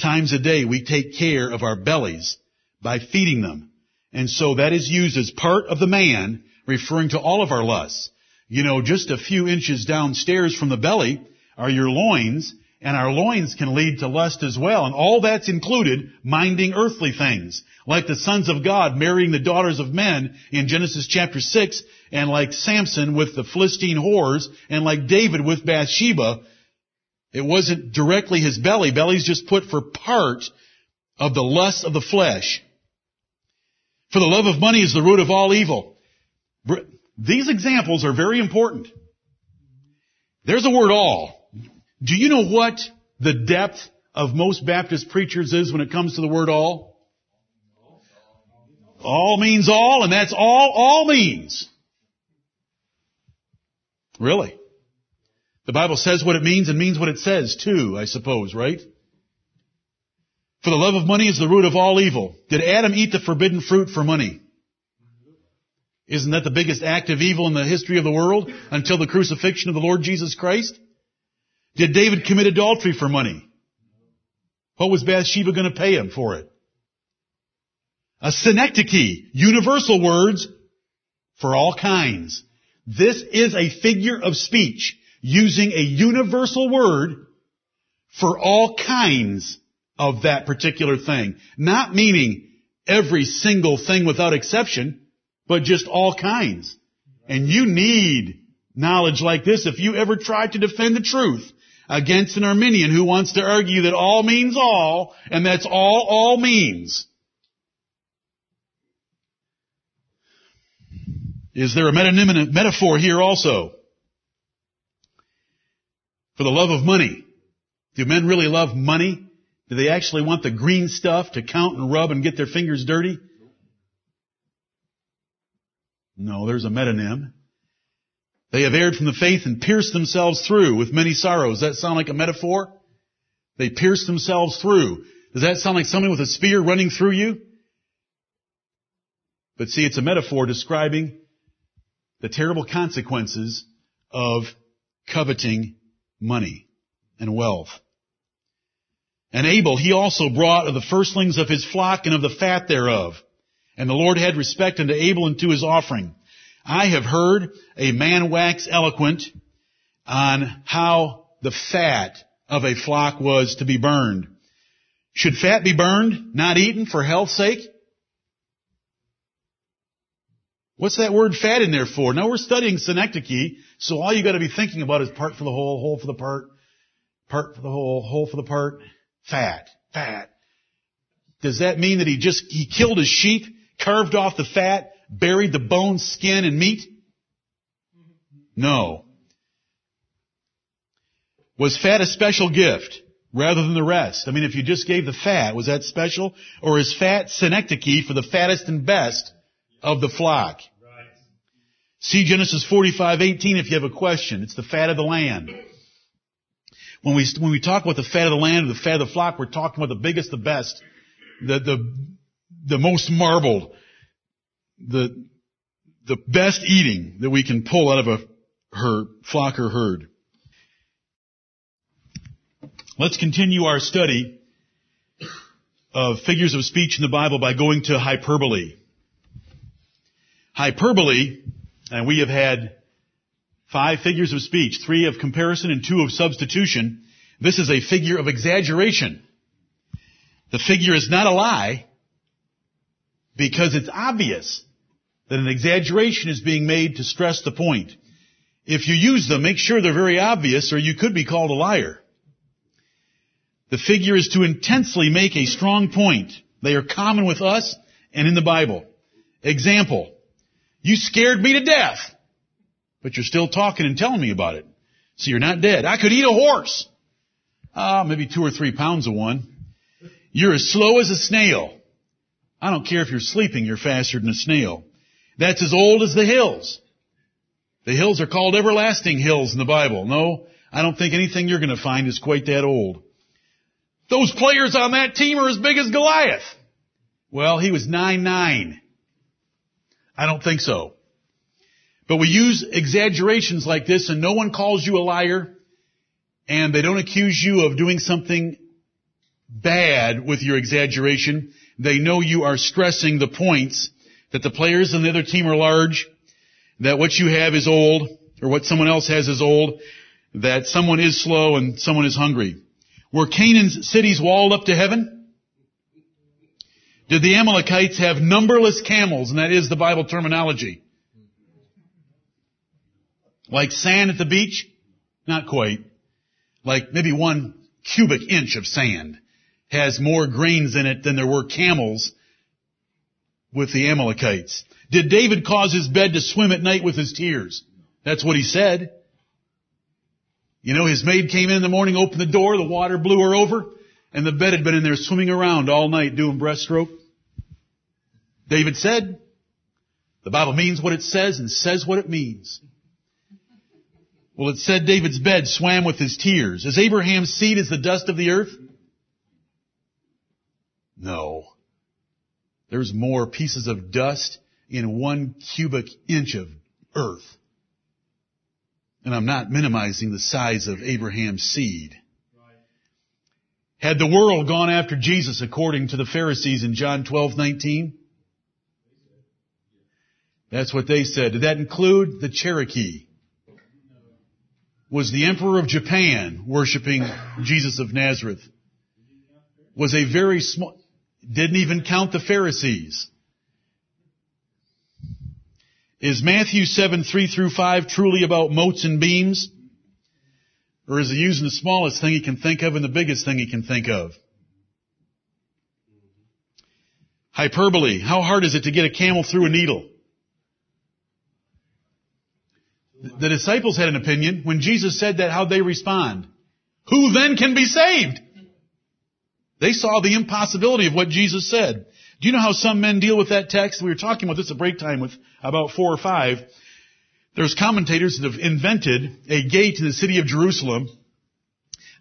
times a day we take care of our bellies by feeding them. And so that is used as part of the man, referring to all of our lusts. You know, just a few inches downstairs from the belly are your loins, and our loins can lead to lust as well. And all that's included minding earthly things. Like the sons of God marrying the daughters of men in Genesis chapter 6, and like Samson with the Philistine whores, and like David with Bathsheba. It wasn't directly his belly. Belly's just put for part of the lust of the flesh. For the love of money is the root of all evil. These examples are very important. There's a word all. Do you know what the depth of most Baptist preachers is when it comes to the word all? All means all, and that's all all means. Really? The Bible says what it means and means what it says too, I suppose, right? For the love of money is the root of all evil. Did Adam eat the forbidden fruit for money? Isn't that the biggest act of evil in the history of the world until the crucifixion of the Lord Jesus Christ? Did David commit adultery for money? What was Bathsheba going to pay him for it? A synecdoche, universal words for all kinds. This is a figure of speech using a universal word for all kinds of that particular thing. Not meaning every single thing without exception, but just all kinds. And you need knowledge like this if you ever try to defend the truth against an Arminian who wants to argue that all means all, and that's all all means. Is there a metaphor here also? For the love of money. Do men really love money? Do they actually want the green stuff to count and rub and get their fingers dirty? No, there's a metonym. They have erred from the faith and pierced themselves through with many sorrows. Does that sound like a metaphor? They pierced themselves through. Does that sound like somebody with a spear running through you? But see, it's a metaphor describing the terrible consequences of coveting money and wealth. And Abel, he also brought of the firstlings of his flock and of the fat thereof. And the Lord had respect unto Abel and to his offering. I have heard a man wax eloquent on how the fat of a flock was to be burned. Should fat be burned, not eaten for health's sake? What's that word fat in there for? Now we're studying synecdoche, so all you gotta be thinking about is part for the whole, whole for the part, part for the whole, whole for the part, fat, fat. Does that mean that he just, he killed his sheep, carved off the fat, buried the bone, skin, and meat? No. Was fat a special gift rather than the rest? I mean, if you just gave the fat, was that special? Or is fat synecdoche for the fattest and best of the flock? See Genesis 45:18 if you have a question. It's the fat of the land. When we, when we talk about the fat of the land or the fat of the flock, we're talking about the biggest, the best, the, the, the most marbled, the, the best eating that we can pull out of a herd, flock or herd. Let's continue our study of figures of speech in the Bible by going to hyperbole. Hyperbole, and we have had five figures of speech, three of comparison and two of substitution. This is a figure of exaggeration. The figure is not a lie because it's obvious that an exaggeration is being made to stress the point. If you use them, make sure they're very obvious or you could be called a liar. The figure is to intensely make a strong point. They are common with us and in the Bible. Example. You scared me to death, but you're still talking and telling me about it. So you're not dead. I could eat a horse. Ah, maybe two or three pounds of one. You're as slow as a snail. I don't care if you're sleeping, you're faster than a snail. That's as old as the hills. The hills are called everlasting hills in the Bible. No, I don't think anything you're going to find is quite that old. Those players on that team are as big as Goliath. Well, he was nine nine. I don't think so. But we use exaggerations like this and no one calls you a liar and they don't accuse you of doing something bad with your exaggeration. They know you are stressing the points that the players on the other team are large, that what you have is old, or what someone else has is old, that someone is slow and someone is hungry. Were Canaan's cities walled up to heaven? Did the Amalekites have numberless camels? And that is the Bible terminology. Like sand at the beach? Not quite. Like maybe one cubic inch of sand has more grains in it than there were camels with the Amalekites. Did David cause his bed to swim at night with his tears? That's what he said. You know, his maid came in the morning, opened the door, the water blew her over, and the bed had been in there swimming around all night doing breaststroke. David said, the Bible means what it says and says what it means. Well, it said David's bed swam with his tears. Is Abraham's seed as the dust of the earth? No. There's more pieces of dust in one cubic inch of earth. And I'm not minimizing the size of Abraham's seed. Had the world gone after Jesus according to the Pharisees in John 12, 19? That's what they said. Did that include the Cherokee? Was the Emperor of Japan worshiping Jesus of Nazareth? Was a very small, didn't even count the Pharisees. Is Matthew 7, 3 through 5 truly about motes and beams? Or is he using the smallest thing he can think of and the biggest thing he can think of? Hyperbole. How hard is it to get a camel through a needle? The disciples had an opinion. When Jesus said that, how'd they respond? Who then can be saved? They saw the impossibility of what Jesus said. Do you know how some men deal with that text? We were talking about this at break time with about four or five. There's commentators that have invented a gate in the city of Jerusalem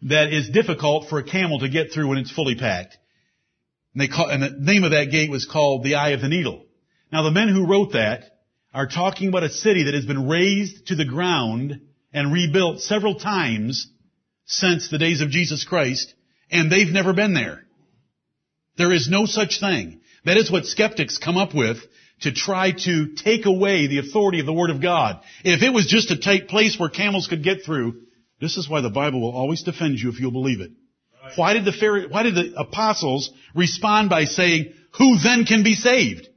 that is difficult for a camel to get through when it's fully packed. And call, and the name of that gate was called the Eye of the Needle. Now the men who wrote that are talking about a city that has been razed to the ground and rebuilt several times since the days of Jesus Christ, and they've never been there. There is no such thing. That is what skeptics come up with to try to take away the authority of the Word of God. If it was just a tight place where camels could get through, this is why the Bible will always defend you if you'll believe it. Why did the why did the apostles respond by saying, who then can be saved?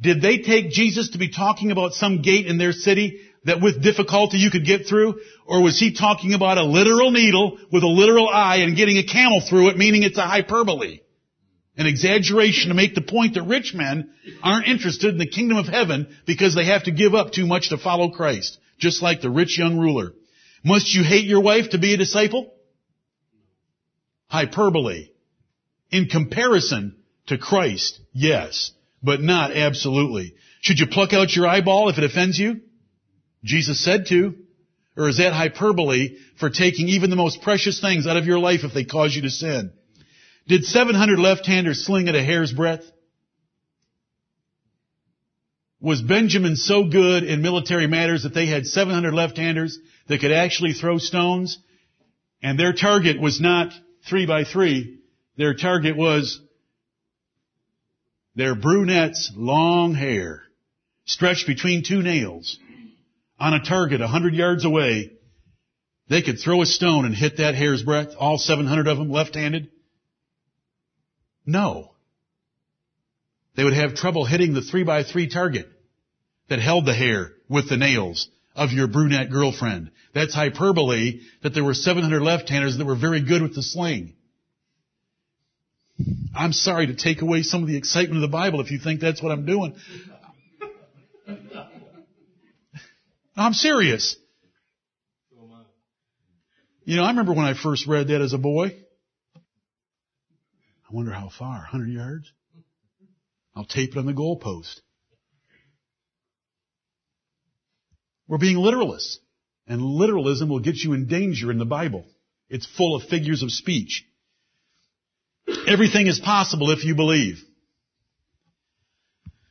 Did they take Jesus to be talking about some gate in their city that with difficulty you could get through? Or was he talking about a literal needle with a literal eye and getting a camel through it, meaning it's a hyperbole? An exaggeration to make the point that rich men aren't interested in the kingdom of heaven because they have to give up too much to follow Christ. Just like the rich young ruler. Must you hate your wife to be a disciple? Hyperbole. In comparison to Christ, yes, but not absolutely. Should you pluck out your eyeball if it offends you? Jesus said to. Or is that hyperbole for taking even the most precious things out of your life if they cause you to sin? Did 700 left-handers sling at a hair's breadth? Was Benjamin so good in military matters that they had 700 left-handers that could actually throw stones? And their target was not three by three. Their target was their brunette's long hair stretched between two nails on a target a hundred yards away. They could throw a stone and hit that hair's breadth, all 700 of them left-handed. No. They would have trouble hitting the three by three target that held the hair with the nails of your brunette girlfriend. That's hyperbole that there were 700 left-handers that were very good with the sling. I'm sorry to take away some of the excitement of the Bible if you think that's what I'm doing. I'm serious. You know, I remember when I first read that as a boy. I wonder how far, 100 yards? I'll tape it on the goalpost. We're being literalists. And literalism will get you in danger in the Bible. It's full of figures of speech. Everything is possible if you believe.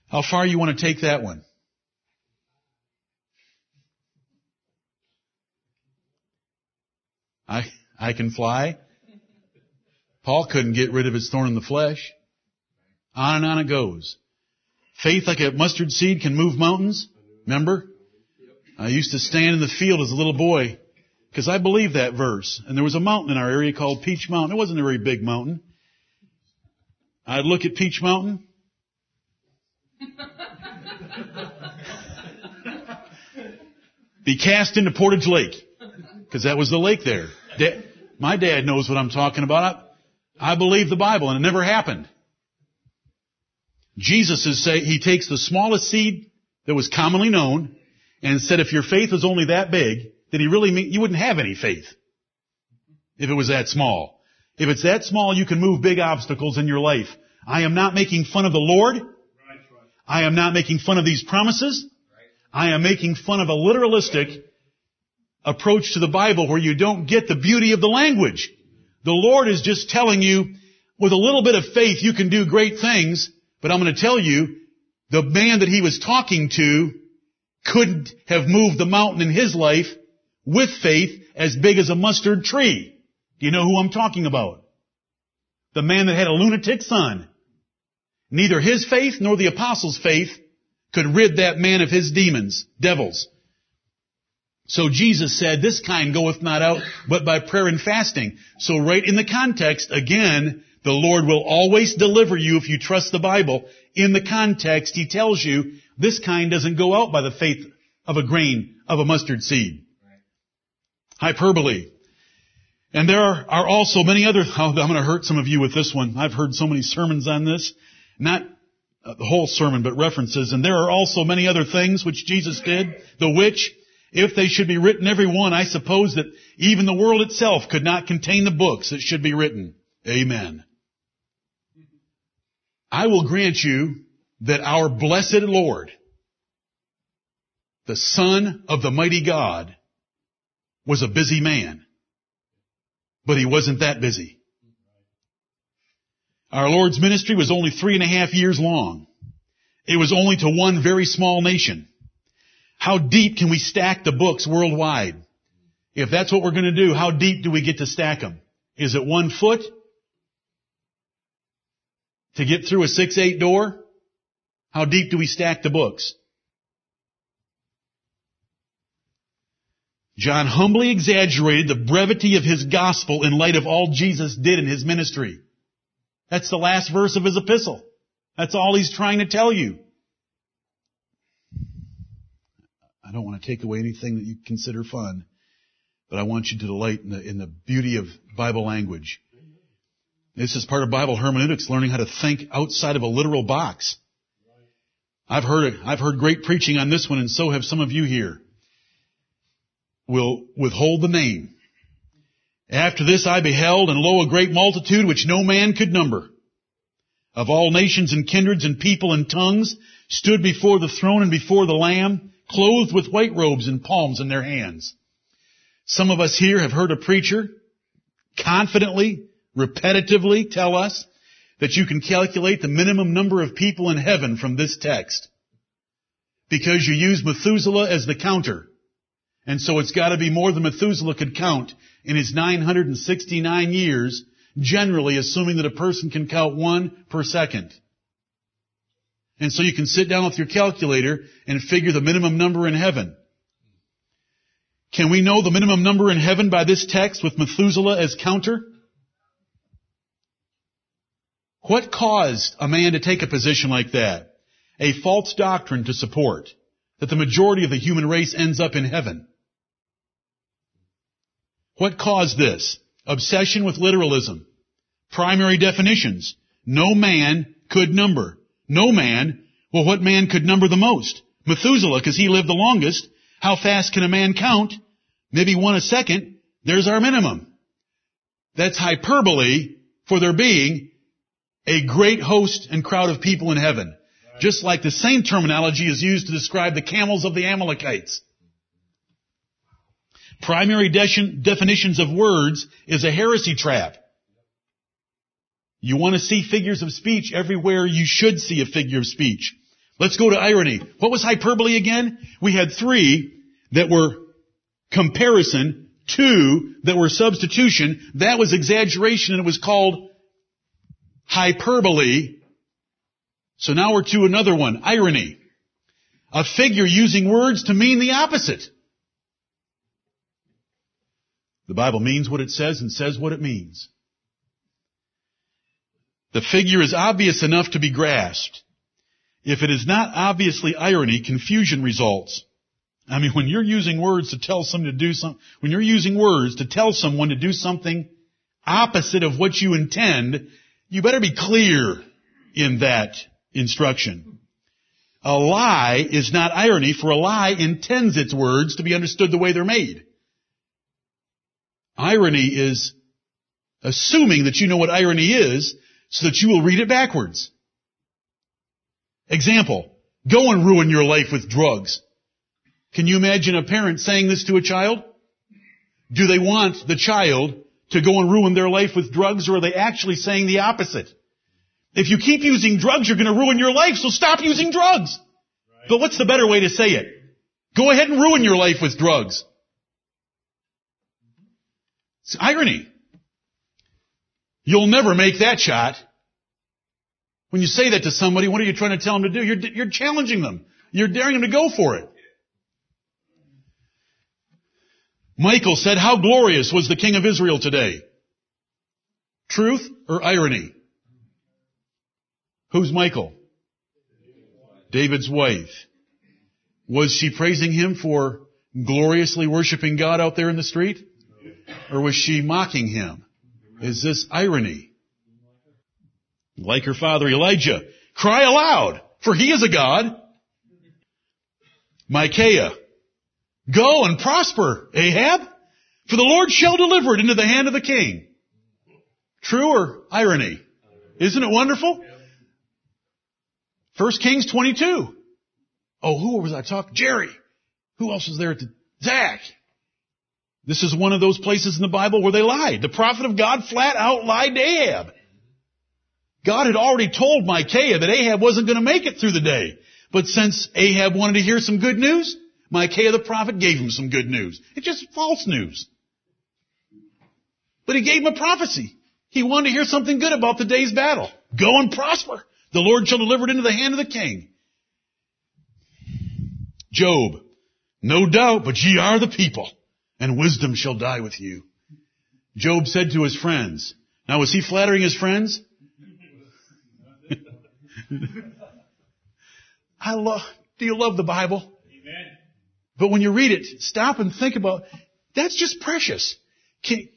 How far you want to take that one? I, I can fly. Paul couldn't get rid of his thorn in the flesh. On and on it goes. Faith like a mustard seed can move mountains. Remember? I used to stand in the field as a little boy because I believed that verse. And there was a mountain in our area called Peach Mountain. It wasn't a very big mountain. I'd look at Peach Mountain. (laughs) be cast into Portage Lake. Because that was the lake there. my dad knows what I'm talking about. I, I believe the Bible and it never happened. Jesus is saying, he takes the smallest seed that was commonly known and said if your faith was only that big, then he really mean, you wouldn't have any faith. If it was that small. If it's that small, you can move big obstacles in your life. I am not making fun of the Lord. I am not making fun of these promises. I am making fun of a literalistic approach to the Bible where you don't get the beauty of the language. The Lord is just telling you, with a little bit of faith, you can do great things, but I'm going to tell you, the man that he was talking to couldn't have moved the mountain in his life with faith as big as a mustard tree. Do you know who I'm talking about? The man that had a lunatic son. Neither his faith nor the apostles' faith could rid that man of his demons, devils. So Jesus said, this kind goeth not out but by prayer and fasting. So right in the context, again, the Lord will always deliver you if you trust the Bible. In the context, He tells you, this kind doesn't go out by the faith of a grain of a mustard seed. Hyperbole. And there are also many other, oh, (laughs) I'm going to hurt some of you with this one. I've heard so many sermons on this. Not uh, the whole sermon, but references. And there are also many other things which Jesus did, the which If they should be written every one, I suppose that even the world itself could not contain the books that should be written. Amen. I will grant you that our blessed Lord, the Son of the mighty God, was a busy man. But he wasn't that busy. Our Lord's ministry was only three and a half years long. It was only to one very small nation. How deep can we stack the books worldwide? If that's what we're going to do, how deep do we get to stack them? Is it one foot? To get through a 6-8 door? How deep do we stack the books? John humbly exaggerated the brevity of his gospel in light of all Jesus did in his ministry. That's the last verse of his epistle. That's all he's trying to tell you. I don't want to take away anything that you consider fun, but I want you to delight in the, in the beauty of Bible language. This is part of Bible hermeneutics, learning how to think outside of a literal box. I've heard, I've heard great preaching on this one and so have some of you here. Will withhold the name. After this I beheld and lo a great multitude which no man could number of all nations and kindreds and people and tongues stood before the throne and before the Lamb clothed with white robes and palms in their hands. Some of us here have heard a preacher confidently, repetitively tell us that you can calculate the minimum number of people in heaven from this text. Because you use Methuselah as the counter. And so it's gotta be more than Methuselah could count in his 969 years, generally assuming that a person can count one per second. And so you can sit down with your calculator and figure the minimum number in heaven. Can we know the minimum number in heaven by this text with Methuselah as counter? What caused a man to take a position like that? A false doctrine to support that the majority of the human race ends up in heaven. What caused this? Obsession with literalism. Primary definitions. No man could number. No man. Well, what man could number the most? Methuselah, because he lived the longest. How fast can a man count? Maybe one a second. There's our minimum. That's hyperbole for there being a great host and crowd of people in heaven. Just like the same terminology is used to describe the camels of the Amalekites. Primary de- definitions of words is a heresy trap. You want to see figures of speech everywhere you should see a figure of speech. Let's go to irony. What was hyperbole again? We had three that were comparison, two that were substitution, that was exaggeration and it was called hyperbole. So now we're to another one, irony. A figure using words to mean the opposite. The Bible means what it says and says what it means. The figure is obvious enough to be grasped. If it is not obviously irony, confusion results. I mean, when you're using words to tell someone to do something, when you're using words to tell someone to do something opposite of what you intend, you better be clear in that instruction. A lie is not irony, for a lie intends its words to be understood the way they're made. Irony is assuming that you know what irony is so that you will read it backwards. Example, go and ruin your life with drugs. Can you imagine a parent saying this to a child? Do they want the child to go and ruin their life with drugs or are they actually saying the opposite? If you keep using drugs, you're going to ruin your life, so stop using drugs. Right. But what's the better way to say it? Go ahead and ruin your life with drugs. It's irony. You'll never make that shot. When you say that to somebody, what are you trying to tell them to do? You're, you're challenging them. You're daring them to go for it. Michal said, how glorious was the king of Israel today? Truth or irony? Who's Michal? David's wife. Was she praising him for gloriously worshiping God out there in the street? Or was she mocking him? Is this irony? Like her father Elijah, cry aloud, for he is a God. Micaiah, Go and prosper, Ahab, for the Lord shall deliver it into the hand of the king. True or irony? Isn't it wonderful? 1 Kings 22. Oh, who was I talking? Jerry. Who else was there Zach. This is one of those places in the Bible where they lied. The prophet of God flat out lied to Ahab. God had already told Micaiah that Ahab wasn't going to make it through the day. But since Ahab wanted to hear some good news, Micaiah the prophet gave him some good news. It's just false news. But he gave him a prophecy. He wanted to hear something good about the day's battle. Go and prosper. The Lord shall deliver it into the hand of the king. Job. No doubt, but ye are the people, and wisdom shall die with you. Job said to his friends. Now was he flattering his friends? (laughs) I love, do you love the Bible?
Amen.
But when you read it, stop and think about, that's just precious. Can,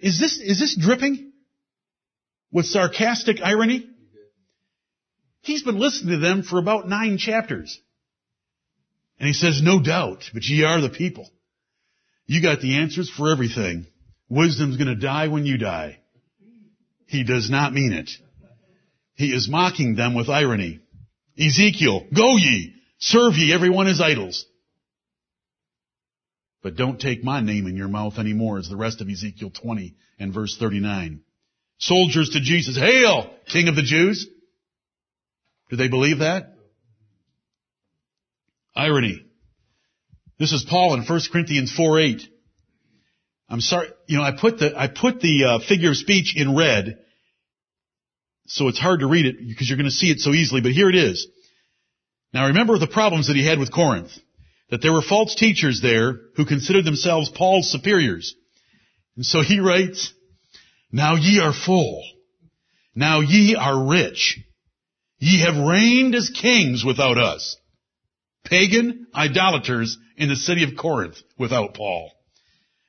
is this, is this dripping with sarcastic irony? He's been listening to them for about nine chapters. And he says, no doubt, but ye are the people. You got the answers for everything. Wisdom's gonna die when you die. He does not mean it. He is mocking them with irony. Ezekiel, go ye, serve ye everyone as idols. But don't take my name in your mouth anymore is the rest of Ezekiel 20 and verse 39. Soldiers to Jesus, hail, King of the Jews. Do they believe that? Irony. This is Paul in 1 Corinthians 4 8. I'm sorry, you know, I put the, I put the uh, figure of speech in red, so it's hard to read it because you're going to see it so easily, but here it is. Now remember the problems that he had with Corinth. That there were false teachers there who considered themselves Paul's superiors. And so he writes, Now ye are full. Now ye are rich. Ye have reigned as kings without us. Pagan idolaters in the city of Corinth without Paul.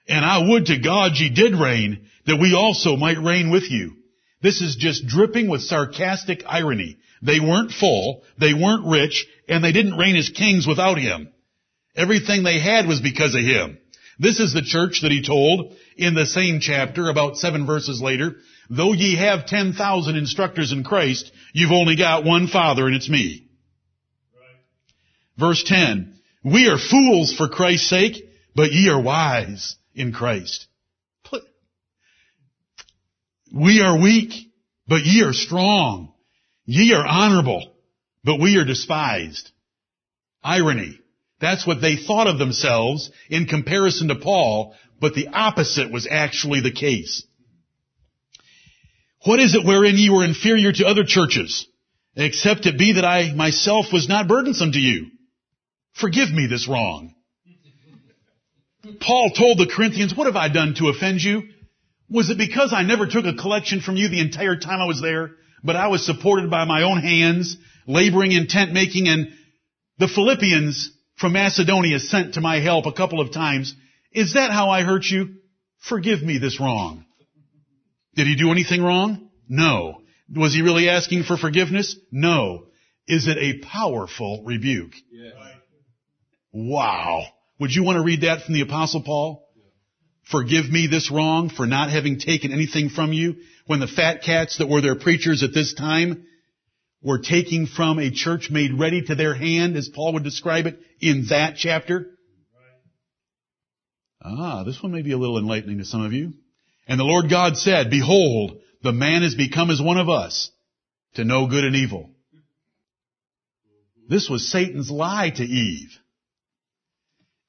And I would to God ye did reign, that we also might reign with you. This is just dripping with sarcastic irony. They weren't full, they weren't rich, and they didn't reign as kings without him. Everything they had was because of him. This is the church that he told in the same chapter, about seven verses later, though ye have 10,000 instructors in Christ, you've only got one Father and it's me. Verse 10, we are fools for Christ's sake, but ye are wise in Christ. We are weak, but ye are strong. Ye are honorable, but we are despised. Irony. That's what they thought of themselves in comparison to Paul, but the opposite was actually the case. What is it wherein ye were inferior to other churches, except it be that I myself was not burdensome to you? Forgive me this wrong. Paul told the Corinthians, what have I done to offend you? Was it because I never took a collection from you the entire time I was there, but I was supported by my own hands, laboring in tent making, and the Philippians from Macedonia sent to my help a couple of times? Is that how I hurt you? Forgive me this wrong. Did he do anything wrong? No. Was he really asking for forgiveness? No. Is it a powerful rebuke?
Yes.
Wow. Would you want to read that from the apostle Paul? Forgive me this wrong for not having taken anything from you when the fat cats that were their preachers at this time were taking from a church made ready to their hand, as Paul would describe it in that chapter. Ah, this one may be a little enlightening to some of you. And the Lord God said, Behold, the man is become as one of us to know good and evil. This was Satan's lie to Eve.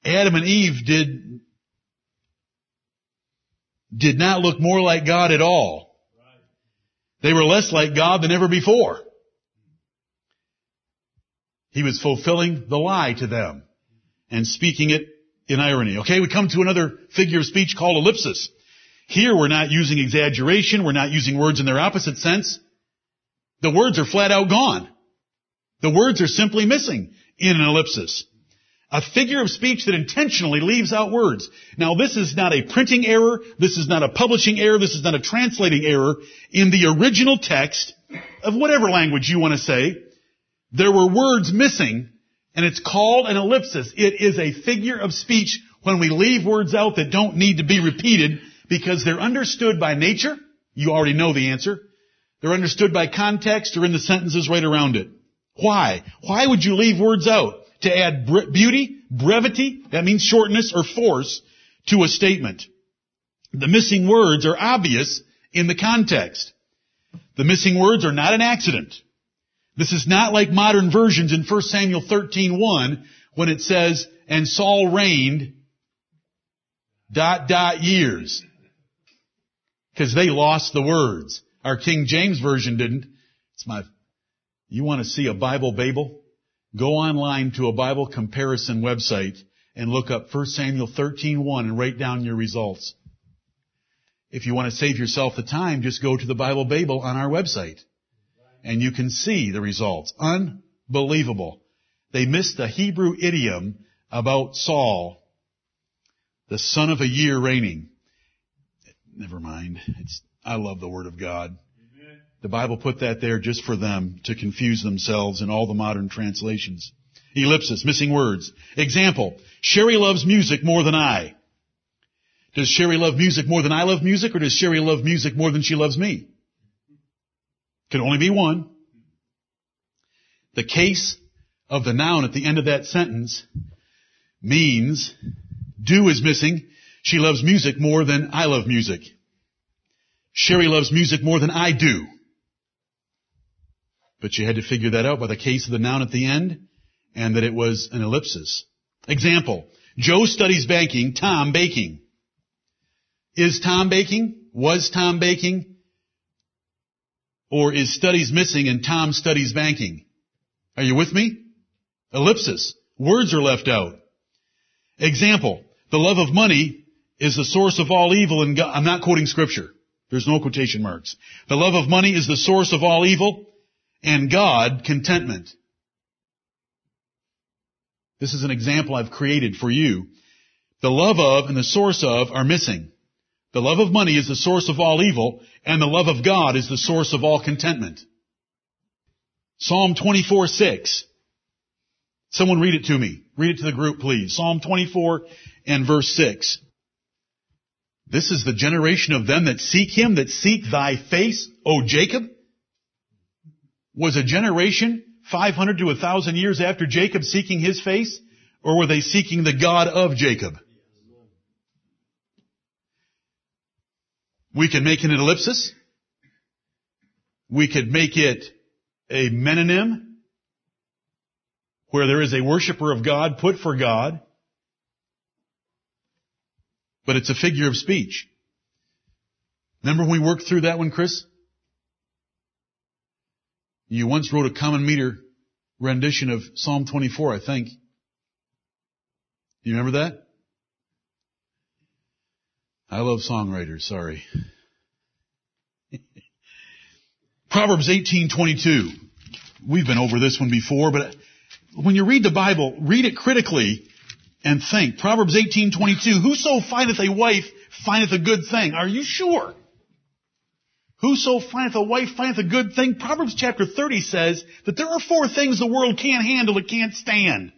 Adam and Eve did, did not look more like God at all. They were less like God than ever before. He was fulfilling the lie to them and speaking it in irony. Okay, we come to another figure of speech called ellipsis. Here we're not using exaggeration. We're not using words in their opposite sense. The words are flat out gone. The words are simply missing in an ellipsis. A figure of speech that intentionally leaves out words. Now this is not a printing error. This is not a publishing error. This is not a translating error. In the original text of whatever language you want to say, there were words missing And it's called an ellipsis. It is a figure of speech when we leave words out that don't need to be repeated because they're understood by nature. You already know the answer. They're understood by context or in the sentences right around it. Why? Why would you leave words out? To add beauty, brevity, that means shortness or force, to a statement. The missing words are obvious in the context. The missing words are not an accident. This is not like modern versions in 1 Samuel 13:1 when it says, and Saul reigned dot dot years. Because they lost the words. Our King James Version didn't. It's my, you want to see a Bible Babel? Go online to a Bible comparison website and look up 1 Samuel 13:1 and write down your results. If you want to save yourself the time, just go to the Bible Babel on our website. And you can see the results. Unbelievable. They missed the Hebrew idiom about Saul, the son of a year reigning. Never mind. It's, I love the Word of God. The Bible put that there just for them to confuse themselves in all the modern translations. Ellipsis, missing words. Example, Sherry loves music more than I. Does Sherry love music more than I love music, or does Sherry love music more than she loves me? Can only be one. The case of the noun at the end of that sentence means do is missing. She loves music more than I love music. Sherry loves music more than I do. But you had to figure that out by the case of the noun at the end and that it was an ellipsis. Example, Joe studies banking, Tom baking. Is Tom baking? Was Tom baking? Or is studies missing and Tom studies banking? Are you with me? Ellipsis. Words are left out. Example, the love of money is the source of all evil and God. I'm not quoting scripture. There's no quotation marks. The love of money is the source of all evil and God contentment. This is an example I've created for you. The love of and the source of are missing. The love of money is the source of all evil, and the love of God is the source of all contentment. Psalm 24, 6. Someone read it to me. Read it to the group, please. Psalm 24 and verse 6. This is the generation of them that seek him, that seek thy face, O Jacob. Was a generation 500 to 1,000 years after Jacob seeking his face? Or were they seeking the God of Jacob? We can make it an ellipsis. We could make it a metonym, where there is a worshiper of God put for God, but it's a figure of speech. Remember when we worked through that one, Chris? You once wrote a common meter rendition of Psalm 24, I think. You remember that? I love songwriters, sorry. (laughs) Proverbs 18:22. We've been over this one before, but when you read the Bible, read it critically and think. Proverbs 18:22, whoso findeth a wife findeth a good thing. Are you sure? Whoso findeth a wife findeth a good thing. Proverbs chapter 30 says that there are four things the world can't handle, it can't stand.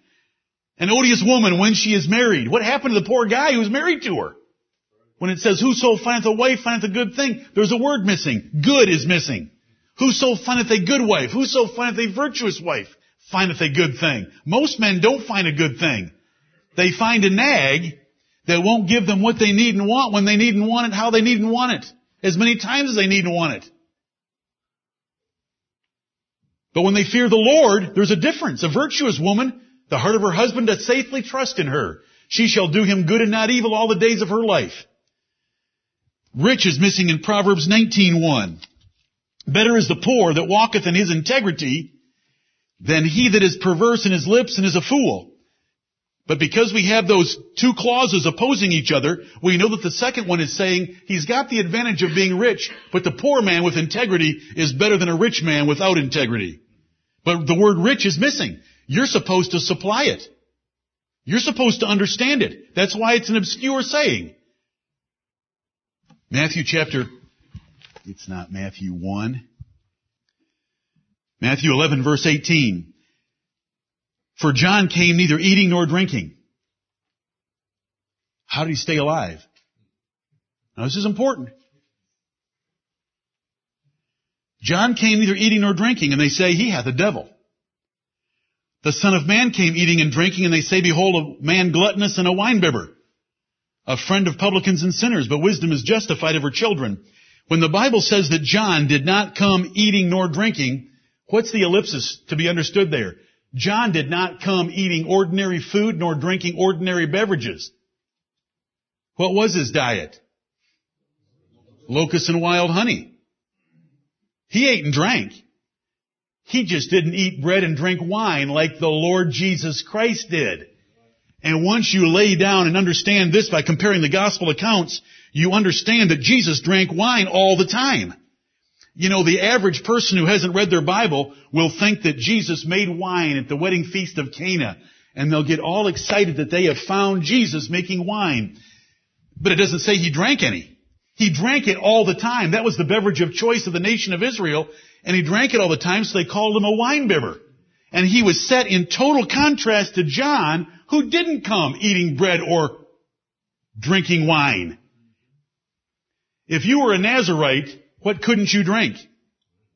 An odious woman when she is married. What happened to the poor guy who was married to her? When it says, whoso findeth a wife findeth a good thing, there's a word missing. Good is missing. Whoso findeth a good wife, whoso findeth a virtuous wife, findeth a good thing. Most men don't find a good thing. They find a nag that won't give them what they need and want when they need and want it, how they need and want it. As many times as they need and want it. But when they fear the Lord, there's a difference. A virtuous woman, the heart of her husband doth safely trust in her. She shall do him good and not evil all the days of her life. Rich is missing in Proverbs 19.1. Better is the poor that walketh in his integrity than he that is perverse in his lips and is a fool. But because we have those two clauses opposing each other, we know that the second one is saying he's got the advantage of being rich, but the poor man with integrity is better than a rich man without integrity. But the word rich is missing. You're supposed to supply it. You're supposed to understand it. That's why it's an obscure saying. Matthew chapter, it's not Matthew 1. Matthew 11 verse 18. For John came neither eating nor drinking. How did he stay alive? Now this is important. John came neither eating nor drinking, and they say he hath a devil. The Son of Man came eating and drinking, and they say, Behold, a man gluttonous and a winebibber, a friend of publicans and sinners, but wisdom is justified of her children. When the Bible says that John did not come eating nor drinking, what's the ellipsis to be understood there? John did not come eating ordinary food nor drinking ordinary beverages. What was his diet? Locusts and wild honey. He ate and drank. He just didn't eat bread and drink wine like the Lord Jesus Christ did. And once you lay down and understand this by comparing the gospel accounts, you understand that Jesus drank wine all the time. You know, the average person who hasn't read their Bible will think that Jesus made wine at the wedding feast of Cana, and they'll get all excited that they have found Jesus making wine. But it doesn't say he drank any. He drank it all the time. That was the beverage of choice of the nation of Israel, and he drank it all the time, so they called him a wine bibber. And he was set in total contrast to John, who didn't come eating bread or drinking wine. If you were a Nazarite, what couldn't you drink?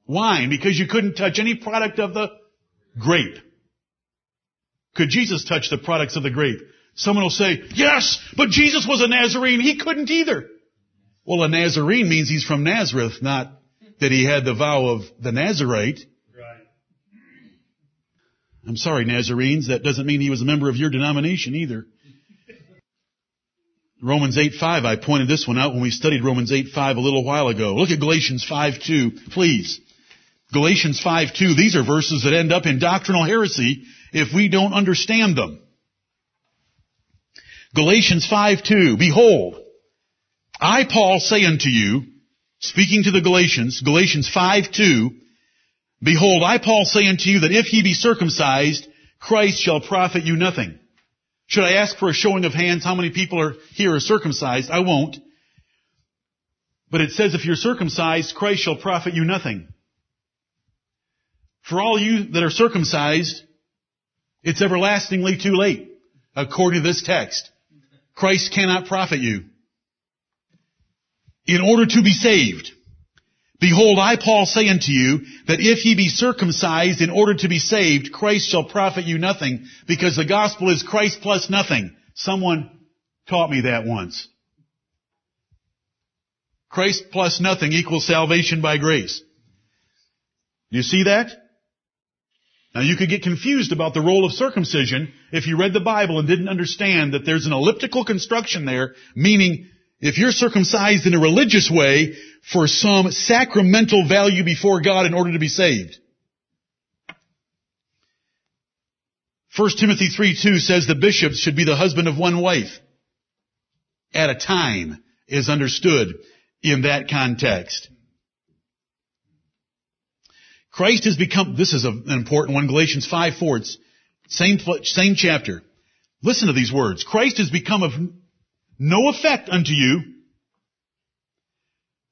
Wine, because you couldn't touch any product of the grape. Could Jesus touch the products of the grape? Someone will say, yes, but Jesus was a Nazarene. He couldn't either. Well, a Nazarene means he's from Nazareth, not that he had the vow of the Nazarite.
Right.
I'm sorry, Nazarenes. That doesn't mean he was a member of your denomination either. Romans 8:5. I pointed this one out when we studied Romans 8:5 a little while ago. Look at Galatians 5:2, please. Galatians 5:2. These are verses that end up in doctrinal heresy if we don't understand them. Galatians 5:2. Behold, I Paul say unto you, speaking to the Galatians, Galatians 5:2. Behold, I Paul say unto you that if ye be circumcised, Christ shall profit you nothing. Should I ask for a showing of hands how many people are here are circumcised? I won't. But it says if you're circumcised, Christ shall profit you nothing. For all you that are circumcised, it's everlastingly too late, according to this text. Christ cannot profit you. In order to be saved, Behold, I, Paul, say unto you that if ye be circumcised in order to be saved, Christ shall profit you nothing, because the gospel is Christ plus nothing. Someone taught me that once. Christ plus nothing equals salvation by grace. You see that? Now you could get confused about the role of circumcision if you read the Bible and didn't understand that there's an elliptical construction there, meaning if you're circumcised in a religious way for some sacramental value before God in order to be saved. 1 Timothy 3 2 says the bishops should be the husband of one wife. At a time is understood in that context. Christ has become, this is an important one, Galatians 5 4, same, same chapter. Listen to these words. Christ has become of no effect unto you.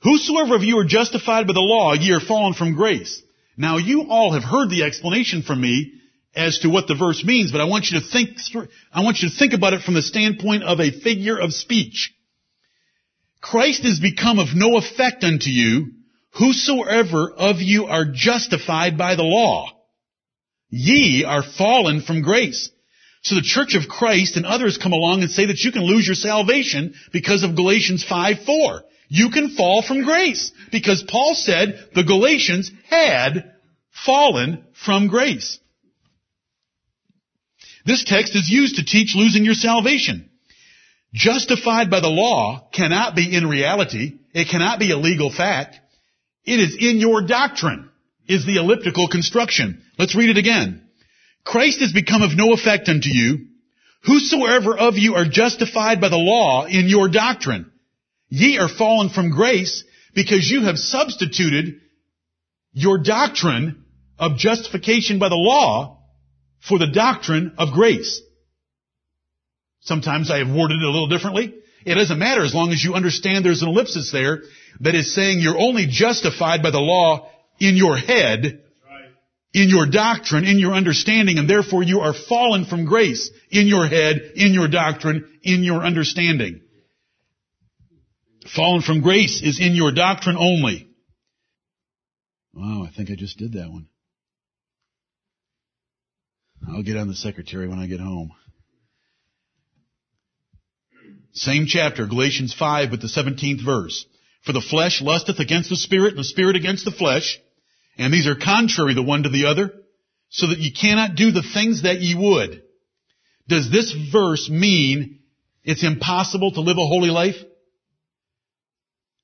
Whosoever of you are justified by the law, ye are fallen from grace. Now you all have heard the explanation from me as to what the verse means, but I want you to think through, I want you to think about it from the standpoint of a figure of speech. Christ is become of no effect unto you, whosoever of you are justified by the law. Ye are fallen from grace. So the Church of Christ and others come along and say that you can lose your salvation because of Galatians 5 4. You can fall from grace because Paul said the Galatians had fallen from grace. This text is used to teach losing your salvation. Justified by the law cannot be in reality. It cannot be a legal fact. It is in your doctrine is the elliptical construction. Let's read it again. Christ has become of no effect unto you. Whosoever of you are justified by the law in your doctrine, ye are fallen from grace because you have substituted your doctrine of justification by the law for the doctrine of grace. Sometimes I have worded it a little differently. It doesn't matter as long as you understand there's an ellipsis there that is saying you're only justified by the law in your head in your doctrine, in your understanding, and therefore you are fallen from grace in your head, in your doctrine, in your understanding. Fallen from grace is in your doctrine only. Wow, I think I just did that one. I'll get on the secretary when I get home. Same chapter, Galatians 5 with the 17th verse. For the flesh lusteth against the spirit, and the spirit against the flesh, and these are contrary the one to the other, so that ye cannot do the things that ye would. Does this verse mean it's impossible to live a holy life?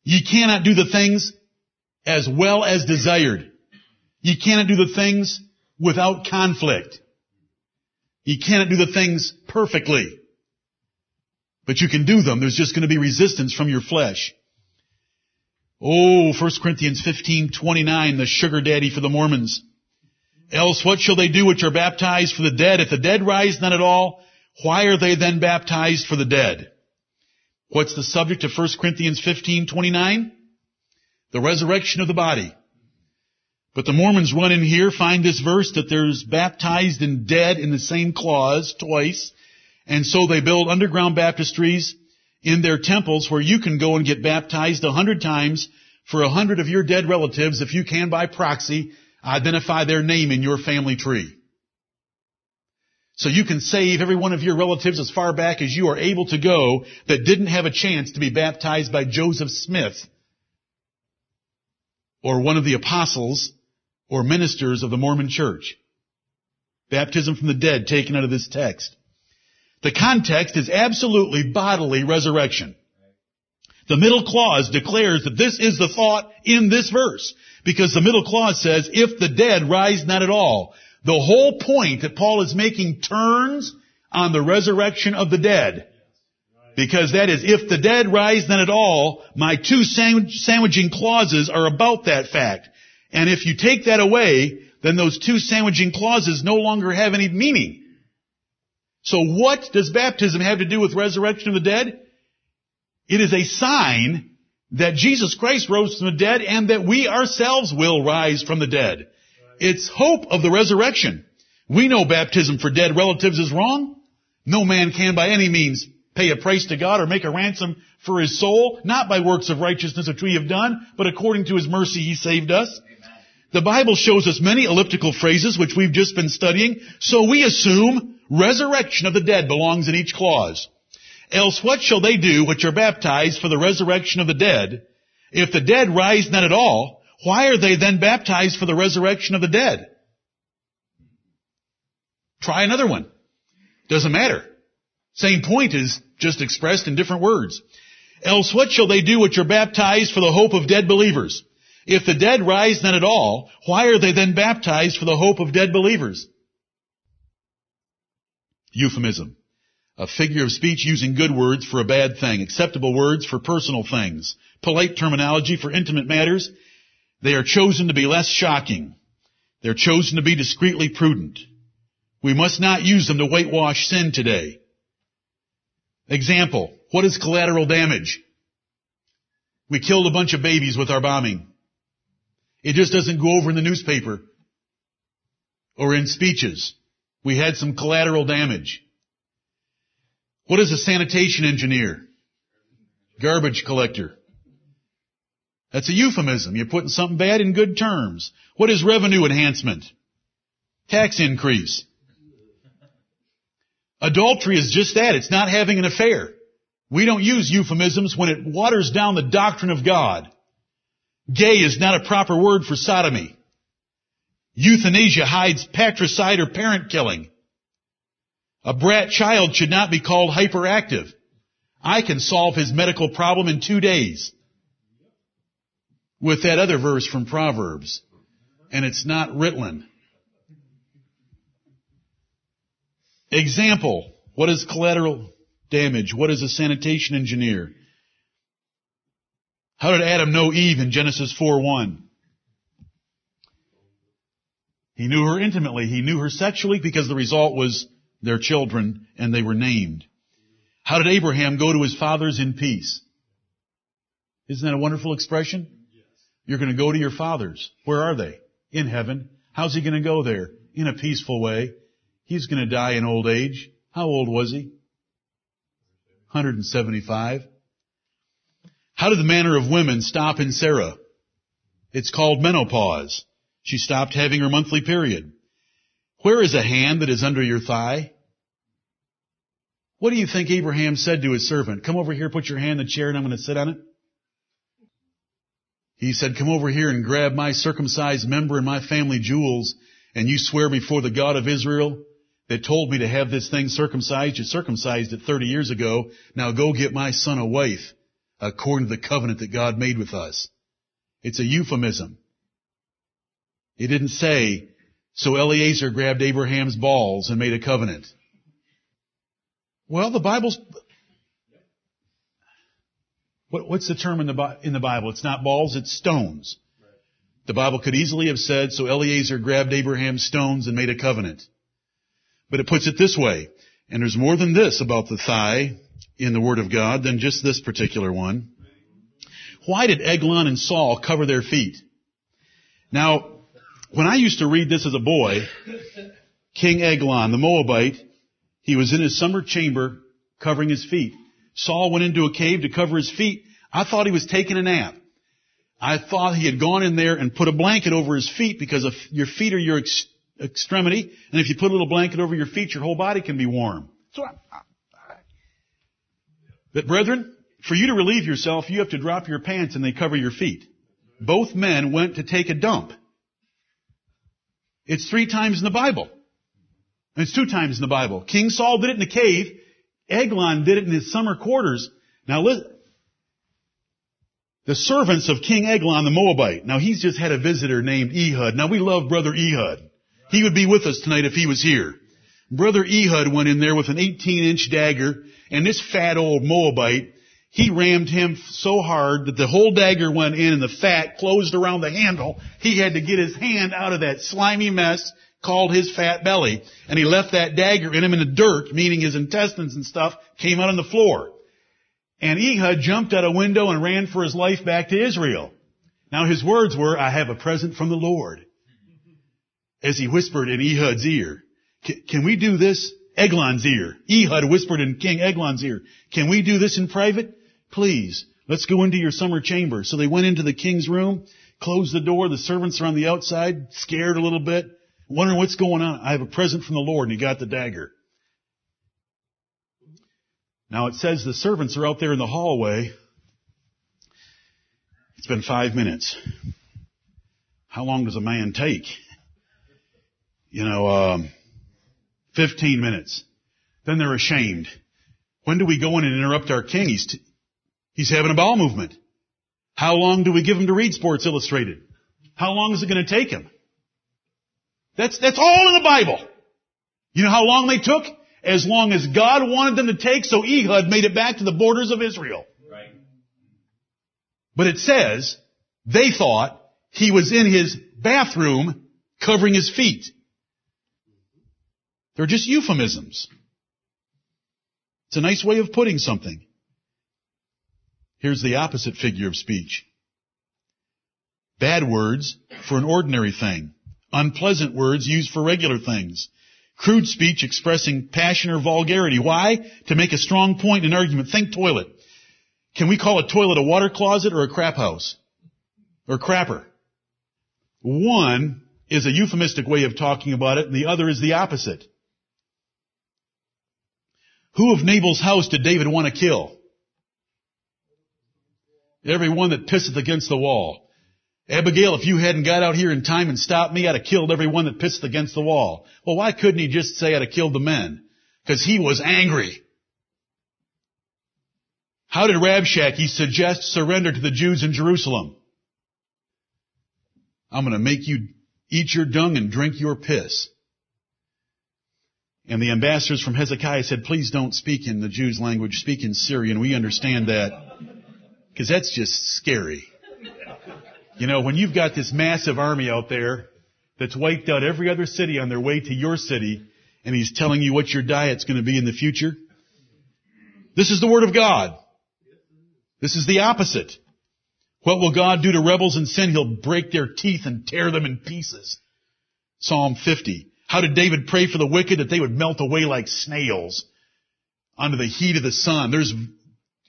Ye cannot do the things as well as desired. Ye cannot do the things without conflict. Ye cannot do the things perfectly. But you can do them. There's just going to be resistance from your flesh. Oh, 1 Corinthians 15, 29, the sugar daddy for the Mormons. Else what shall they do which are baptized for the dead? If the dead rise not at all, why are they then baptized for the dead? What's the subject of 1 Corinthians 15, 29? The resurrection of the body. But the Mormons run in here, find this verse that there's baptized and dead in the same clause twice, and so they build underground baptistries in their temples where you can go and get baptized a hundred times for a hundred of your dead relatives if you can by proxy identify their name in your family tree. So you can save every one of your relatives as far back as you are able to go that didn't have a chance to be baptized by Joseph Smith or one of the apostles or ministers of the Mormon church. Baptism from the dead taken out of this text. The context is absolutely bodily resurrection. The middle clause declares that this is the thought in this verse. Because the middle clause says, if the dead rise not at all. The whole point that Paul is making turns on the resurrection of the dead. Because that is, if the dead rise not at all, my two sandwiching clauses are about that fact. And if you take that away, then those two sandwiching clauses no longer have any meaning. So what does baptism have to do with resurrection of the dead? It is a sign that Jesus Christ rose from the dead and that we ourselves will rise from the dead. It's hope of the resurrection. We know baptism for dead relatives is wrong. No man can by any means pay a price to God or make a ransom for his soul, not by works of righteousness which we have done, but according to his mercy he saved us. The Bible shows us many elliptical phrases which we've just been studying, so we assume resurrection of the dead belongs in each clause. Else what shall they do which are baptized for the resurrection of the dead? If the dead rise not at all, why are they then baptized for the resurrection of the dead? Try another one. Doesn't matter. Same point is just expressed in different words. Else what shall they do which are baptized for the hope of dead believers? If the dead rise not at all, why are they then baptized for the hope of dead believers? Euphemism. A figure of speech using good words for a bad thing, acceptable words for personal things, polite terminology for intimate matters. They are chosen to be less shocking. They're chosen to be discreetly prudent. We must not use them to whitewash sin today. Example, what is collateral damage? We killed a bunch of babies with our bombing. It just doesn't go over in the newspaper or in speeches. We had some collateral damage. What is a sanitation engineer? Garbage collector. That's a euphemism. You're putting something bad in good terms. What is revenue enhancement? Tax increase. Adultery is just that. It's not having an affair. We don't use euphemisms when it waters down the doctrine of God. Gay is not a proper word for sodomy. Euthanasia hides patricide or parent killing. A brat child should not be called hyperactive. I can solve his medical problem in two days. With that other verse from Proverbs. And it's not Ritalin. Example. What is collateral damage? What is a sanitation engineer? How did Adam know Eve in Genesis 4-1? He knew her intimately. He knew her sexually because the result was their children and they were named. How did Abraham go to his fathers in peace? Isn't that a wonderful expression? You're going to go to your fathers. Where are they? In heaven. How's he going to go there? In a peaceful way. He's going to die in old age. How old was he? 175. How did the manner of women stop in Sarah? It's called menopause. She stopped having her monthly period. Where is a hand that is under your thigh? What do you think Abraham said to his servant? Come over here, put your hand in the chair and I'm going to sit on it. He said, come over here and grab my circumcised member and my family jewels and you swear before the God of Israel that told me to have this thing circumcised. You circumcised it 30 years ago. Now go get my son a wife according to the covenant that God made with us. It's a euphemism. It didn't say, so Eliezer grabbed Abraham's balls and made a covenant. Well, the Bible's, what, what's the term in the, in the Bible? It's not balls, it's stones. The Bible could easily have said, so Eliezer grabbed Abraham's stones and made a covenant. But it puts it this way, and there's more than this about the thigh in the Word of God than just this particular one. Why did Eglon and Saul cover their feet? Now, when I used to read this as a boy, King Eglon, the Moabite, he was in his summer chamber covering his feet. Saul went into a cave to cover his feet. I thought he was taking a nap. I thought he had gone in there and put a blanket over his feet because your feet are your ex- extremity, and if you put a little blanket over your feet, your whole body can be warm. So, I, I, but brethren, for you to relieve yourself, you have to drop your pants and they cover your feet. Both men went to take a dump. It's three times in the Bible. And it's two times in the Bible. King Saul did it in the cave. Eglon did it in his summer quarters. Now listen. The servants of King Eglon the Moabite. Now he's just had a visitor named Ehud. Now we love brother Ehud. He would be with us tonight if he was here. Brother Ehud went in there with an 18 inch dagger and this fat old Moabite, he rammed him so hard that the whole dagger went in and the fat closed around the handle. He had to get his hand out of that slimy mess called his fat belly. And he left that dagger in him in the dirt, meaning his intestines and stuff came out on the floor. And Ehud jumped out a window and ran for his life back to Israel. Now his words were, I have a present from the Lord. As he whispered in Ehud's ear, can we do this? Eglon's ear. Ehud whispered in King Eglon's ear, can we do this in private? Please, let's go into your summer chamber. So they went into the king's room, closed the door. The servants are on the outside, scared a little bit, wondering what's going on. I have a present from the Lord, and he got the dagger. Now it says the servants are out there in the hallway. It's been five minutes. How long does a man take? You know, um, 15 minutes. Then they're ashamed. When do we go in and interrupt our king? He's, t- he's having a bowel movement. How long do we give him to read Sports Illustrated? How long is it going to take him? That's, that's all in the Bible. You know how long they took? As long as God wanted them to take, so Ehud made it back to the borders of Israel.
Right.
But it says, they thought he was in his bathroom covering his feet. They're just euphemisms. It's a nice way of putting something. Here's the opposite figure of speech. Bad words for an ordinary thing. Unpleasant words used for regular things. Crude speech expressing passion or vulgarity. Why? To make a strong point in an argument. Think toilet. Can we call a toilet a water closet or a crap house? Or crapper? One is a euphemistic way of talking about it and the other is the opposite. Who of Nabal's house did David want to kill? Every one that pisseth against the wall. Abigail, if you hadn't got out here in time and stopped me, I'd have killed every one that pissed against the wall. Well, why couldn't he just say I'd have killed the men? Because he was angry. How did Rabshakeh suggest surrender to the Jews in Jerusalem? I'm going to make you eat your dung and drink your piss. And the ambassadors from Hezekiah said, please don't speak in the Jews' language, speak in Syrian. We understand that. Because that's just scary. You know, when you've got this massive army out there that's wiped out every other city on their way to your city, and he's telling you what your diet's going to be in the future. This is the Word of God. This is the opposite. What will God do to rebels in sin? He'll break their teeth and tear them in pieces. Psalm 50. How did David pray for the wicked that they would melt away like snails under the heat of the sun? There's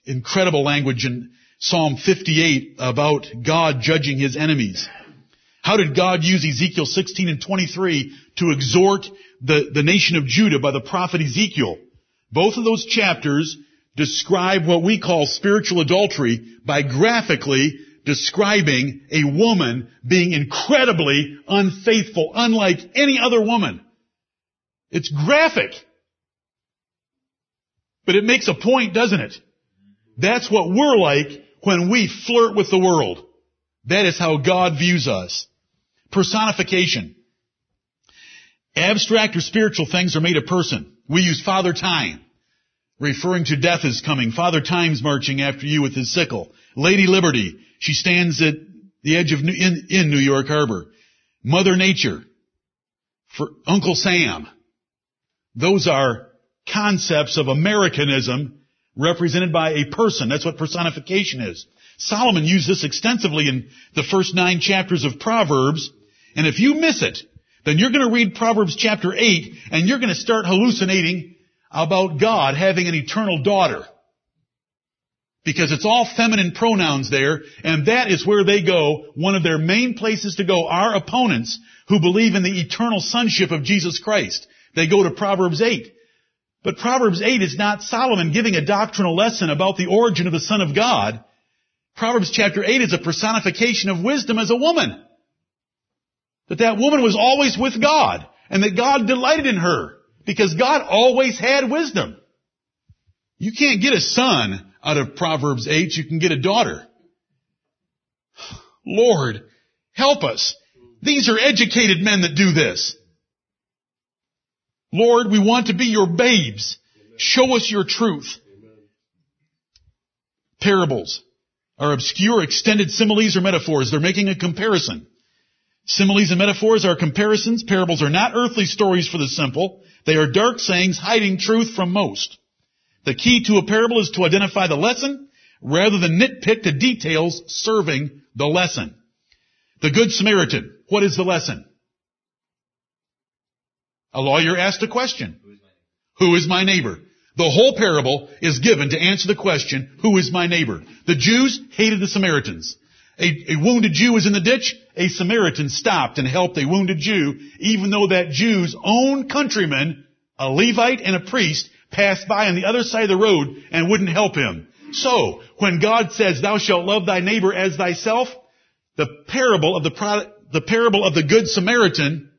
incredible language in Psalm 58 about God judging his enemies. How did God use Ezekiel 16 and 23 to exhort the, the nation of Judah by the prophet Ezekiel? Both of those chapters describe what we call spiritual adultery by graphically describing a woman being incredibly unfaithful, unlike any other woman. It's graphic. But it makes a point, doesn't it? That's what we're like when we flirt with the world. That is how God views us. Personification. Abstract or spiritual things are made a person. We use Father Time, referring to death is coming. Father Time's marching after you with his sickle. Lady Liberty, she stands at the edge of New, in, in New York Harbor. Mother Nature, for Uncle Sam. Those are concepts of Americanism represented by a person. That's what personification is. Solomon used this extensively in the first nine chapters of Proverbs. And if you miss it, then you're going to read Proverbs chapter 8 and you're going to start hallucinating about God having an eternal daughter. Because it's all feminine pronouns there, and that is where they go. One of their main places to go are opponents who believe in the eternal sonship of Jesus Christ. They go to Proverbs 8. But Proverbs 8 is not Solomon giving a doctrinal lesson about the origin of the Son of God. Proverbs chapter 8 is a personification of wisdom as a woman. That that woman was always with God, and that God delighted in her, because God always had wisdom. You can't get a son out of Proverbs 8, you can get a daughter. (sighs) Lord, help us. These are educated men that do this. Lord, we want to be your babes. Show us your truth. Parables are obscure extended similes or metaphors. They're making a comparison. Similes and metaphors are comparisons. Parables are not earthly stories for the simple. They are dark sayings hiding truth from most. The key to a parable is to identify the lesson rather than nitpick the details serving the lesson. The Good Samaritan. What is the lesson? A lawyer asked a question. Who is my neighbor? The whole parable is given to answer the question, who is my neighbor? The Jews hated the Samaritans. A, a, wounded Jew was in the ditch. A Samaritan stopped and helped a wounded Jew, even though that Jew's own countryman, a Levite and a priest, passed by on the other side of the road and wouldn't help him. So, when God says, thou shalt love thy neighbor as thyself, the parable of the, the parable of the Good Samaritan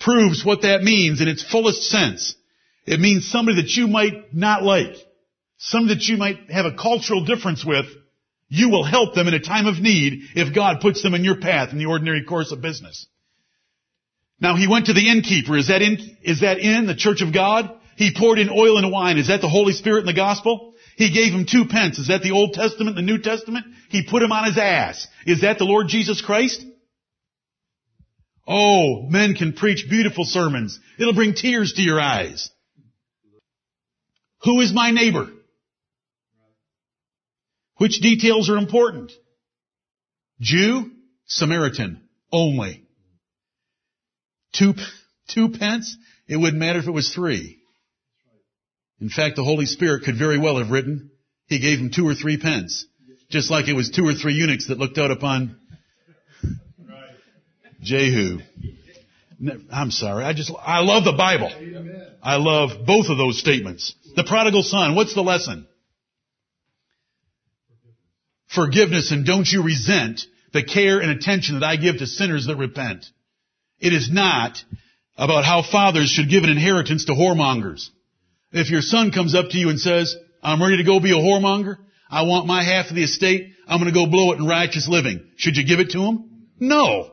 proves what that means in its fullest sense. It means somebody that you might not like, somebody that you might have a cultural difference with, you will help them in a time of need if God puts them in your path in the ordinary course of business. Now he went to the innkeeper. Is that in, is that in the church of God? He poured in oil and wine. Is that the Holy Spirit in the gospel? He gave him two pence. Is that the Old Testament, and the New Testament? He put him on his ass. Is that the Lord Jesus Christ? Oh, men can preach beautiful sermons. It'll bring tears to your eyes. Who is my neighbor? Which details are important? Jew, Samaritan, only. Two, two pence? It wouldn't matter if it was three. In fact, the Holy Spirit could very well have written, He gave him two or three pence. Just like it was two or three eunuchs that looked out upon Jehu. I'm sorry. I just, I love the Bible. I love both of those statements. The prodigal son, what's the lesson? Forgiveness and don't you resent the care and attention that I give to sinners that repent. It is not about how fathers should give an inheritance to whoremongers. If your son comes up to you and says, I'm ready to go be a whoremonger, I want my half of the estate, I'm gonna go blow it in righteous living. Should you give it to him? No.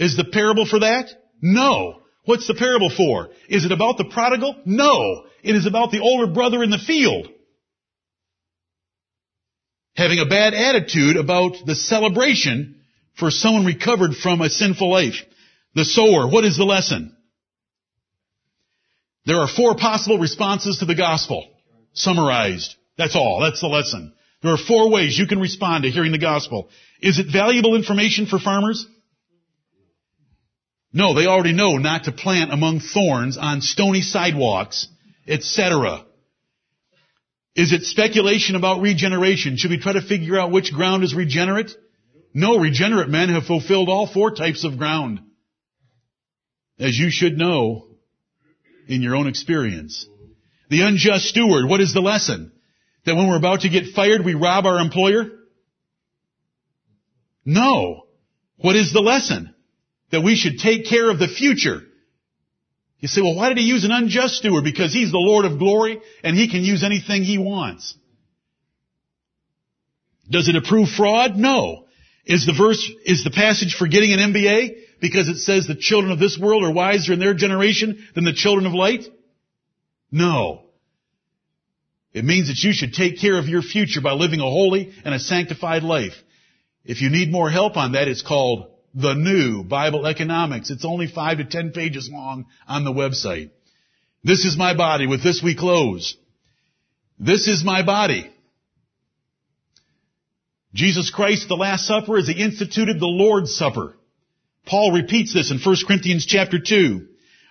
Is the parable for that? No. What's the parable for? Is it about the prodigal? No. It is about the older brother in the field. Having a bad attitude about the celebration for someone recovered from a sinful life. The sower, what is the lesson? There are four possible responses to the gospel. Summarized. That's all. That's the lesson. There are four ways you can respond to hearing the gospel. Is it valuable information for farmers? No, they already know not to plant among thorns on stony sidewalks, etc. Is it speculation about regeneration? Should we try to figure out which ground is regenerate? No, regenerate men have fulfilled all four types of ground. As you should know in your own experience. The unjust steward, what is the lesson? That when we're about to get fired, we rob our employer? No. What is the lesson? That we should take care of the future. You say, well, why did he use an unjust steward? Because he's the Lord of glory and he can use anything he wants. Does it approve fraud? No. Is the verse, is the passage for getting an MBA because it says the children of this world are wiser in their generation than the children of light? No. It means that you should take care of your future by living a holy and a sanctified life. If you need more help on that, it's called the new Bible economics. It's only five to ten pages long on the website. This is my body. With this we close. This is my body. Jesus Christ, the Last Supper, as he instituted the Lord's Supper. Paul repeats this in 1 Corinthians chapter 2.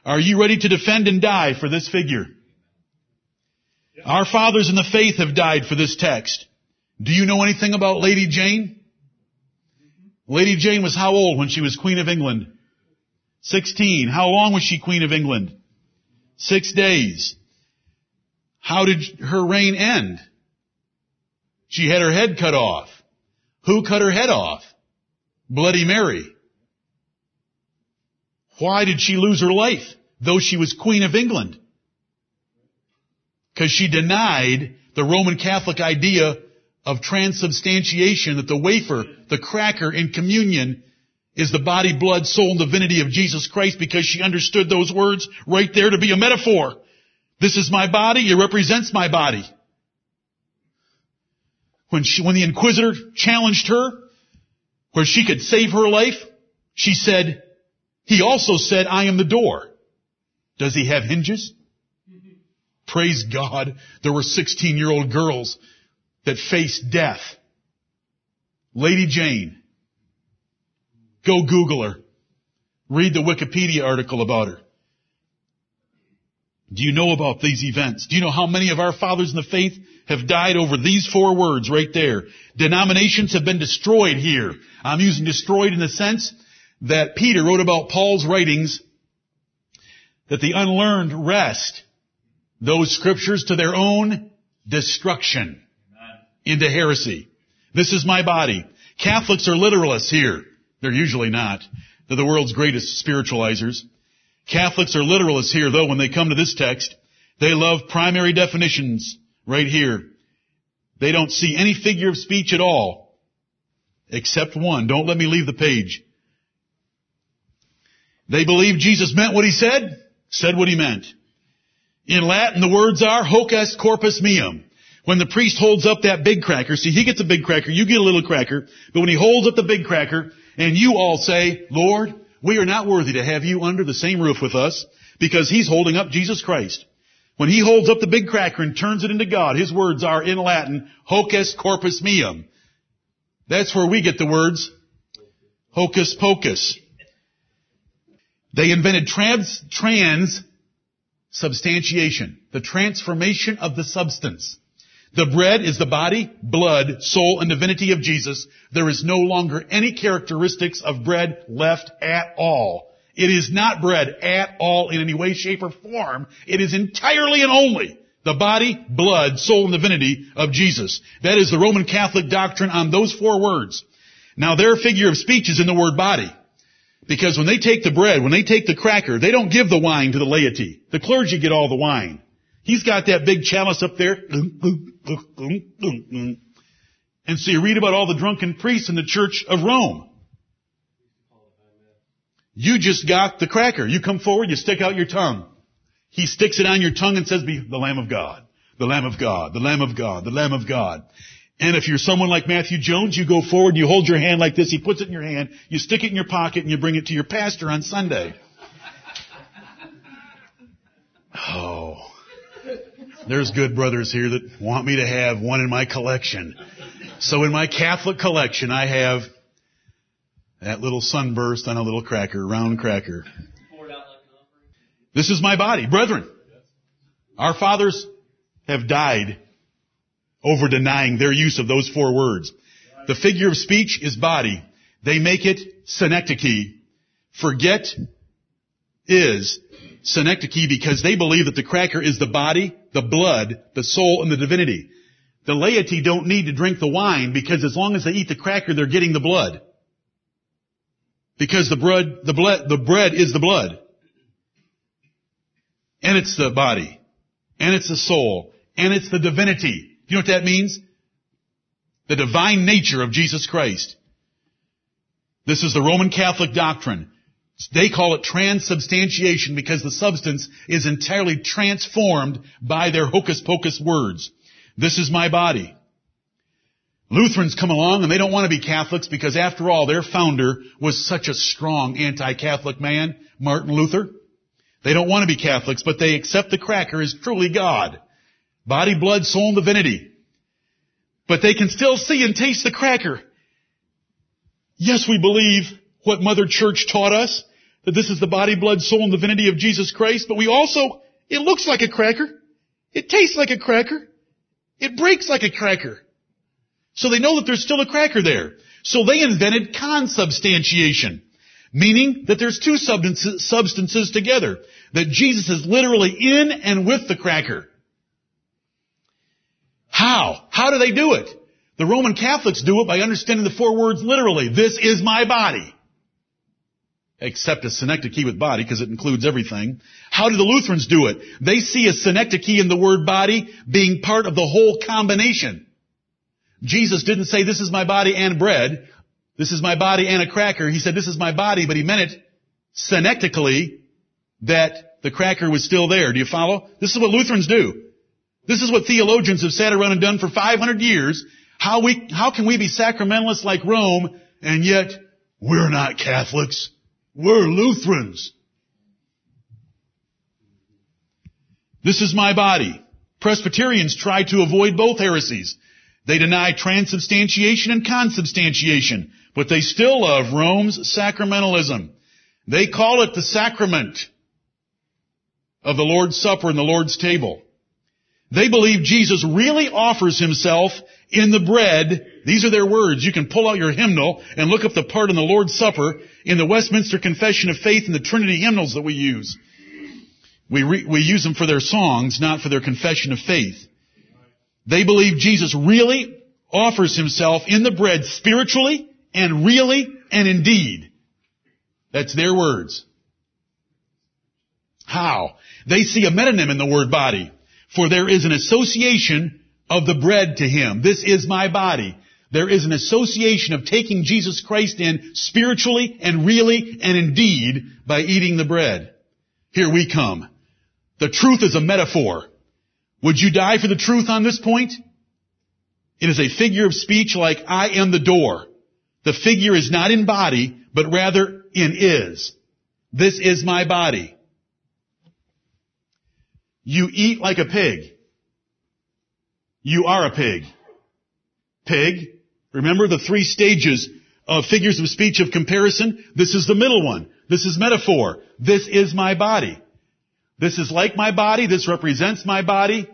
Are you ready to defend and die for this figure? Our fathers in the faith have died for this text. Do you know anything about Lady Jane? Lady Jane was how old when she was Queen of England? 16. How long was she Queen of England? Six days. How did her reign end? She had her head cut off. Who cut her head off? Bloody Mary. Why did she lose her life, though she was Queen of England? Because she denied the Roman Catholic idea of transubstantiation, that the wafer, the cracker in communion is the body, blood, soul, and divinity of Jesus Christ because she understood those words right there to be a metaphor. This is my body, it represents my body. When she, when the inquisitor challenged her, where she could save her life, she said, he also said, I am the door. Does he have hinges? Praise God. There were 16 year old girls that faced death. Lady Jane. Go Google her. Read the Wikipedia article about her. Do you know about these events? Do you know how many of our fathers in the faith have died over these four words right there? Denominations have been destroyed here. I'm using destroyed in the sense that Peter wrote about Paul's writings that the unlearned wrest those scriptures to their own destruction into heresy. This is my body. Catholics are literalists here. They're usually not. They're the world's greatest spiritualizers. Catholics are literalists here, though, when they come to this text. They love primary definitions right here. They don't see any figure of speech at all, except one. Don't let me leave the page. They believe Jesus meant what he said, said what he meant. In Latin, the words are hoc est corpus meum. When the priest holds up that big cracker, see, he gets a big cracker, you get a little cracker, but when he holds up the big cracker, and you all say, Lord, we are not worthy to have you under the same roof with us, because he's holding up Jesus Christ. When he holds up the big cracker and turns it into God, his words are in Latin, hoc est corpus meum. That's where we get the words hocus pocus. They invented trans, trans substantiation, the transformation of the substance. The bread is the body, blood, soul, and divinity of Jesus. There is no longer any characteristics of bread left at all. It is not bread at all in any way, shape, or form. It is entirely and only the body, blood, soul, and divinity of Jesus. That is the Roman Catholic doctrine on those four words. Now their figure of speech is in the word body. Because when they take the bread, when they take the cracker, they don't give the wine to the laity. The clergy get all the wine. He's got that big chalice up there. And so you read about all the drunken priests in the church of Rome. You just got the cracker. You come forward, you stick out your tongue. He sticks it on your tongue and says, be the Lamb of God, the Lamb of God, the Lamb of God, the Lamb of God. And if you're someone like Matthew Jones, you go forward, and you hold your hand like this, he puts it in your hand, you stick it in your pocket, and you bring it to your pastor on Sunday. Oh. There's good brothers here that want me to have one in my collection. So in my Catholic collection, I have That little sunburst on a little cracker, round cracker. This is my body. Brethren, our fathers have died over denying their use of those four words. The figure of speech is body. They make it synecdoche. Forget is synecdoche because they believe that the cracker is the body, the blood, the soul, and the divinity. The laity don't need to drink the wine because as long as they eat the cracker, they're getting the blood. Because the bread, the the bread is the blood. And it's the body. And it's the soul. And it's the divinity. You know what that means? The divine nature of Jesus Christ. This is the Roman Catholic doctrine. They call it transubstantiation because the substance is entirely transformed by their hocus pocus words. This is my body. Lutherans come along and they don't want to be Catholics because after all, their founder was such a strong anti-Catholic man, Martin Luther. They don't want to be Catholics, but they accept the cracker as truly God. Body, blood, soul, and divinity. But they can still see and taste the cracker. Yes, we believe what Mother Church taught us, that this is the body, blood, soul, and divinity of Jesus Christ, but we also, it looks like a cracker. It tastes like a cracker. It breaks like a cracker. So they know that there's still a cracker there. So they invented consubstantiation, meaning that there's two substances, together, that Jesus is literally in and with the cracker. How? How do they do it? The Roman Catholics do it by understanding the four words literally. This is my body. Except a synecdoche with body because it includes everything. How do the Lutherans do it? They see a synecdoche in the word body being part of the whole combination. Jesus didn't say this is my body and bread. This is my body and a cracker. He said this is my body, but he meant it synectically that the cracker was still there. Do you follow? This is what Lutherans do. This is what theologians have sat around and done for 500 years. How we, how can we be sacramentalists like Rome and yet we're not Catholics? We're Lutherans. This is my body. Presbyterians try to avoid both heresies. They deny transubstantiation and consubstantiation, but they still love Rome's sacramentalism. They call it the sacrament of the Lord's Supper and the Lord's table. They believe Jesus really offers himself in the bread. These are their words. You can pull out your hymnal and look up the part in the Lord's Supper in the Westminster Confession of Faith and the Trinity hymnals that we use. We, re- we use them for their songs, not for their confession of faith. They believe Jesus really offers himself in the bread spiritually and really and indeed. That's their words. How? They see a metonym in the word body. For there is an association of the bread to him. This is my body. There is an association of taking Jesus Christ in spiritually and really and indeed by eating the bread. Here we come. The truth is a metaphor. Would you die for the truth on this point? It is a figure of speech like I am the door. The figure is not in body, but rather in is. This is my body. You eat like a pig. You are a pig. Pig. Remember the three stages of figures of speech of comparison? This is the middle one. This is metaphor. This is my body. This is like my body. This represents my body.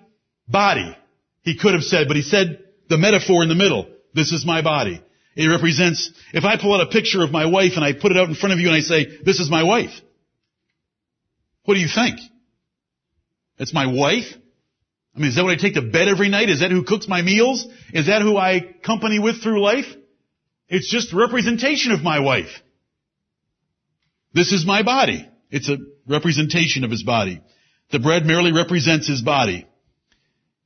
Body. He could have said, but he said the metaphor in the middle. This is my body. It represents, if I pull out a picture of my wife and I put it out in front of you and I say, this is my wife. What do you think? It's my wife? I mean, is that what I take to bed every night? Is that who cooks my meals? Is that who I company with through life? It's just representation of my wife. This is my body. It's a representation of his body. The bread merely represents his body.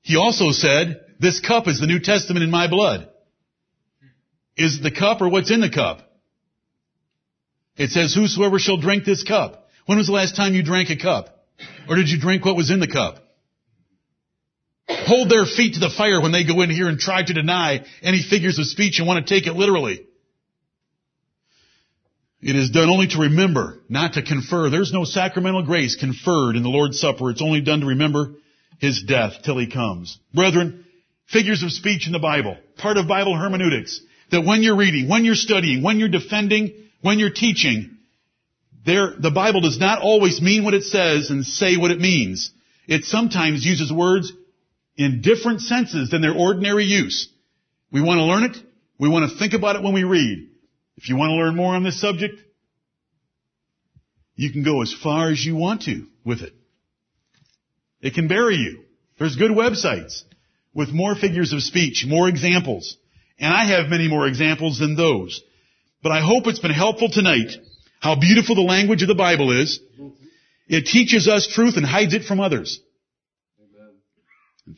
He also said, this cup is the New Testament in my blood. Is the cup or what's in the cup? It says, whosoever shall drink this cup. When was the last time you drank a cup? Or did you drink what was in the cup? Hold their feet to the fire when they go in here and try to deny any figures of speech and want to take it literally. It is done only to remember, not to confer. There's no sacramental grace conferred in the Lord's Supper. It's only done to remember His death till He comes. Brethren, figures of speech in the Bible, part of Bible hermeneutics, that when you're reading, when you're studying, when you're defending When you're teaching, there, the Bible does not always mean what it says and say what it means. It sometimes uses words in different senses than their ordinary use. We want to learn it. We want to think about it when we read. If you want to learn more on this subject, you can go as far as you want to with it. It can bury you. There's good websites with more figures of speech, more examples. And I have many more examples than those. But I hope it's been helpful tonight how beautiful the language of the Bible is. It teaches us truth and hides it from others.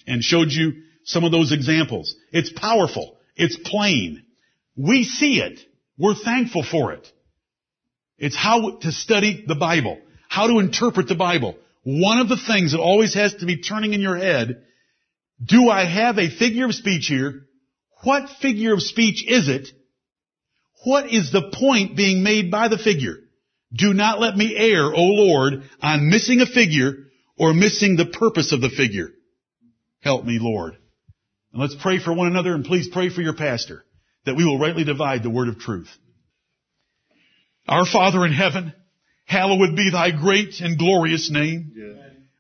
And showed you some of those examples. It's powerful. It's plain. We see it. We're thankful for it. It's how to study the Bible, how to interpret the Bible. One of the things that always has to be turning in your head, do I have a figure of speech here? What figure of speech is it? What is the point being made by the figure? Do not let me err, O Lord, on missing a figure or missing the purpose of the figure. Help me, Lord. And let's pray for one another and please pray for your pastor that we will rightly divide the word of truth. Our Father in heaven, hallowed be thy great and glorious name.
Yeah.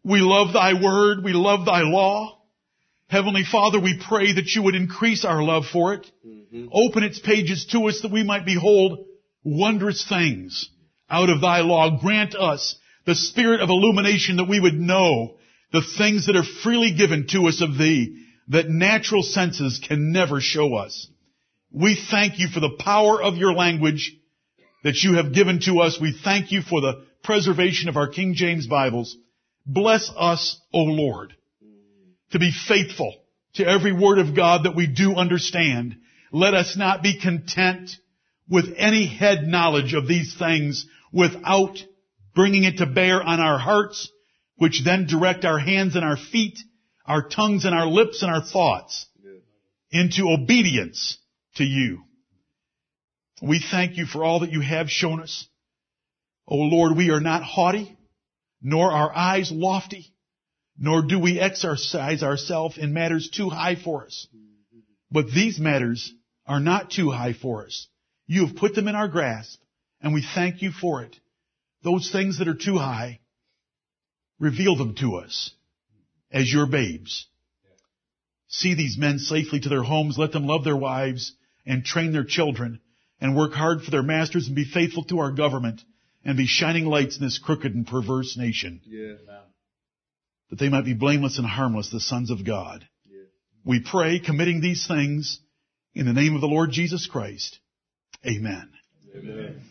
We love thy word. We love thy law. Heavenly Father, we pray that you would increase our love for it.
Mm-hmm.
Open its pages to us that we might behold wondrous things out of thy law. Grant us the spirit of illumination that we would know the things that are freely given to us of thee that natural senses can never show us. We thank you for the power of your language that you have given to us. We thank you for the preservation of our King James Bibles. Bless us, O Lord, to be faithful to every word of God that we do understand. Let us not be content with any head knowledge of these things without bringing it to bear on our hearts, which then direct our hands and our feet, our tongues and our lips and our thoughts into obedience to you. We thank you for all that you have shown us. O Lord, we are not haughty, nor our eyes lofty, nor do we exercise ourselves in matters too high for us. But these matters are not too high for us. You have put them in our grasp, and we thank you for it. Those things that are too high, reveal them to us as your babes. See these men safely to their homes. Let them love their wives and train their children and work hard for their masters and be faithful to our government and be shining lights in this crooked and perverse nation.
Yeah.
That they might be blameless and harmless, the sons of God.
Yeah.
We pray committing these things in the name of the Lord Jesus Christ. Amen.
Amen.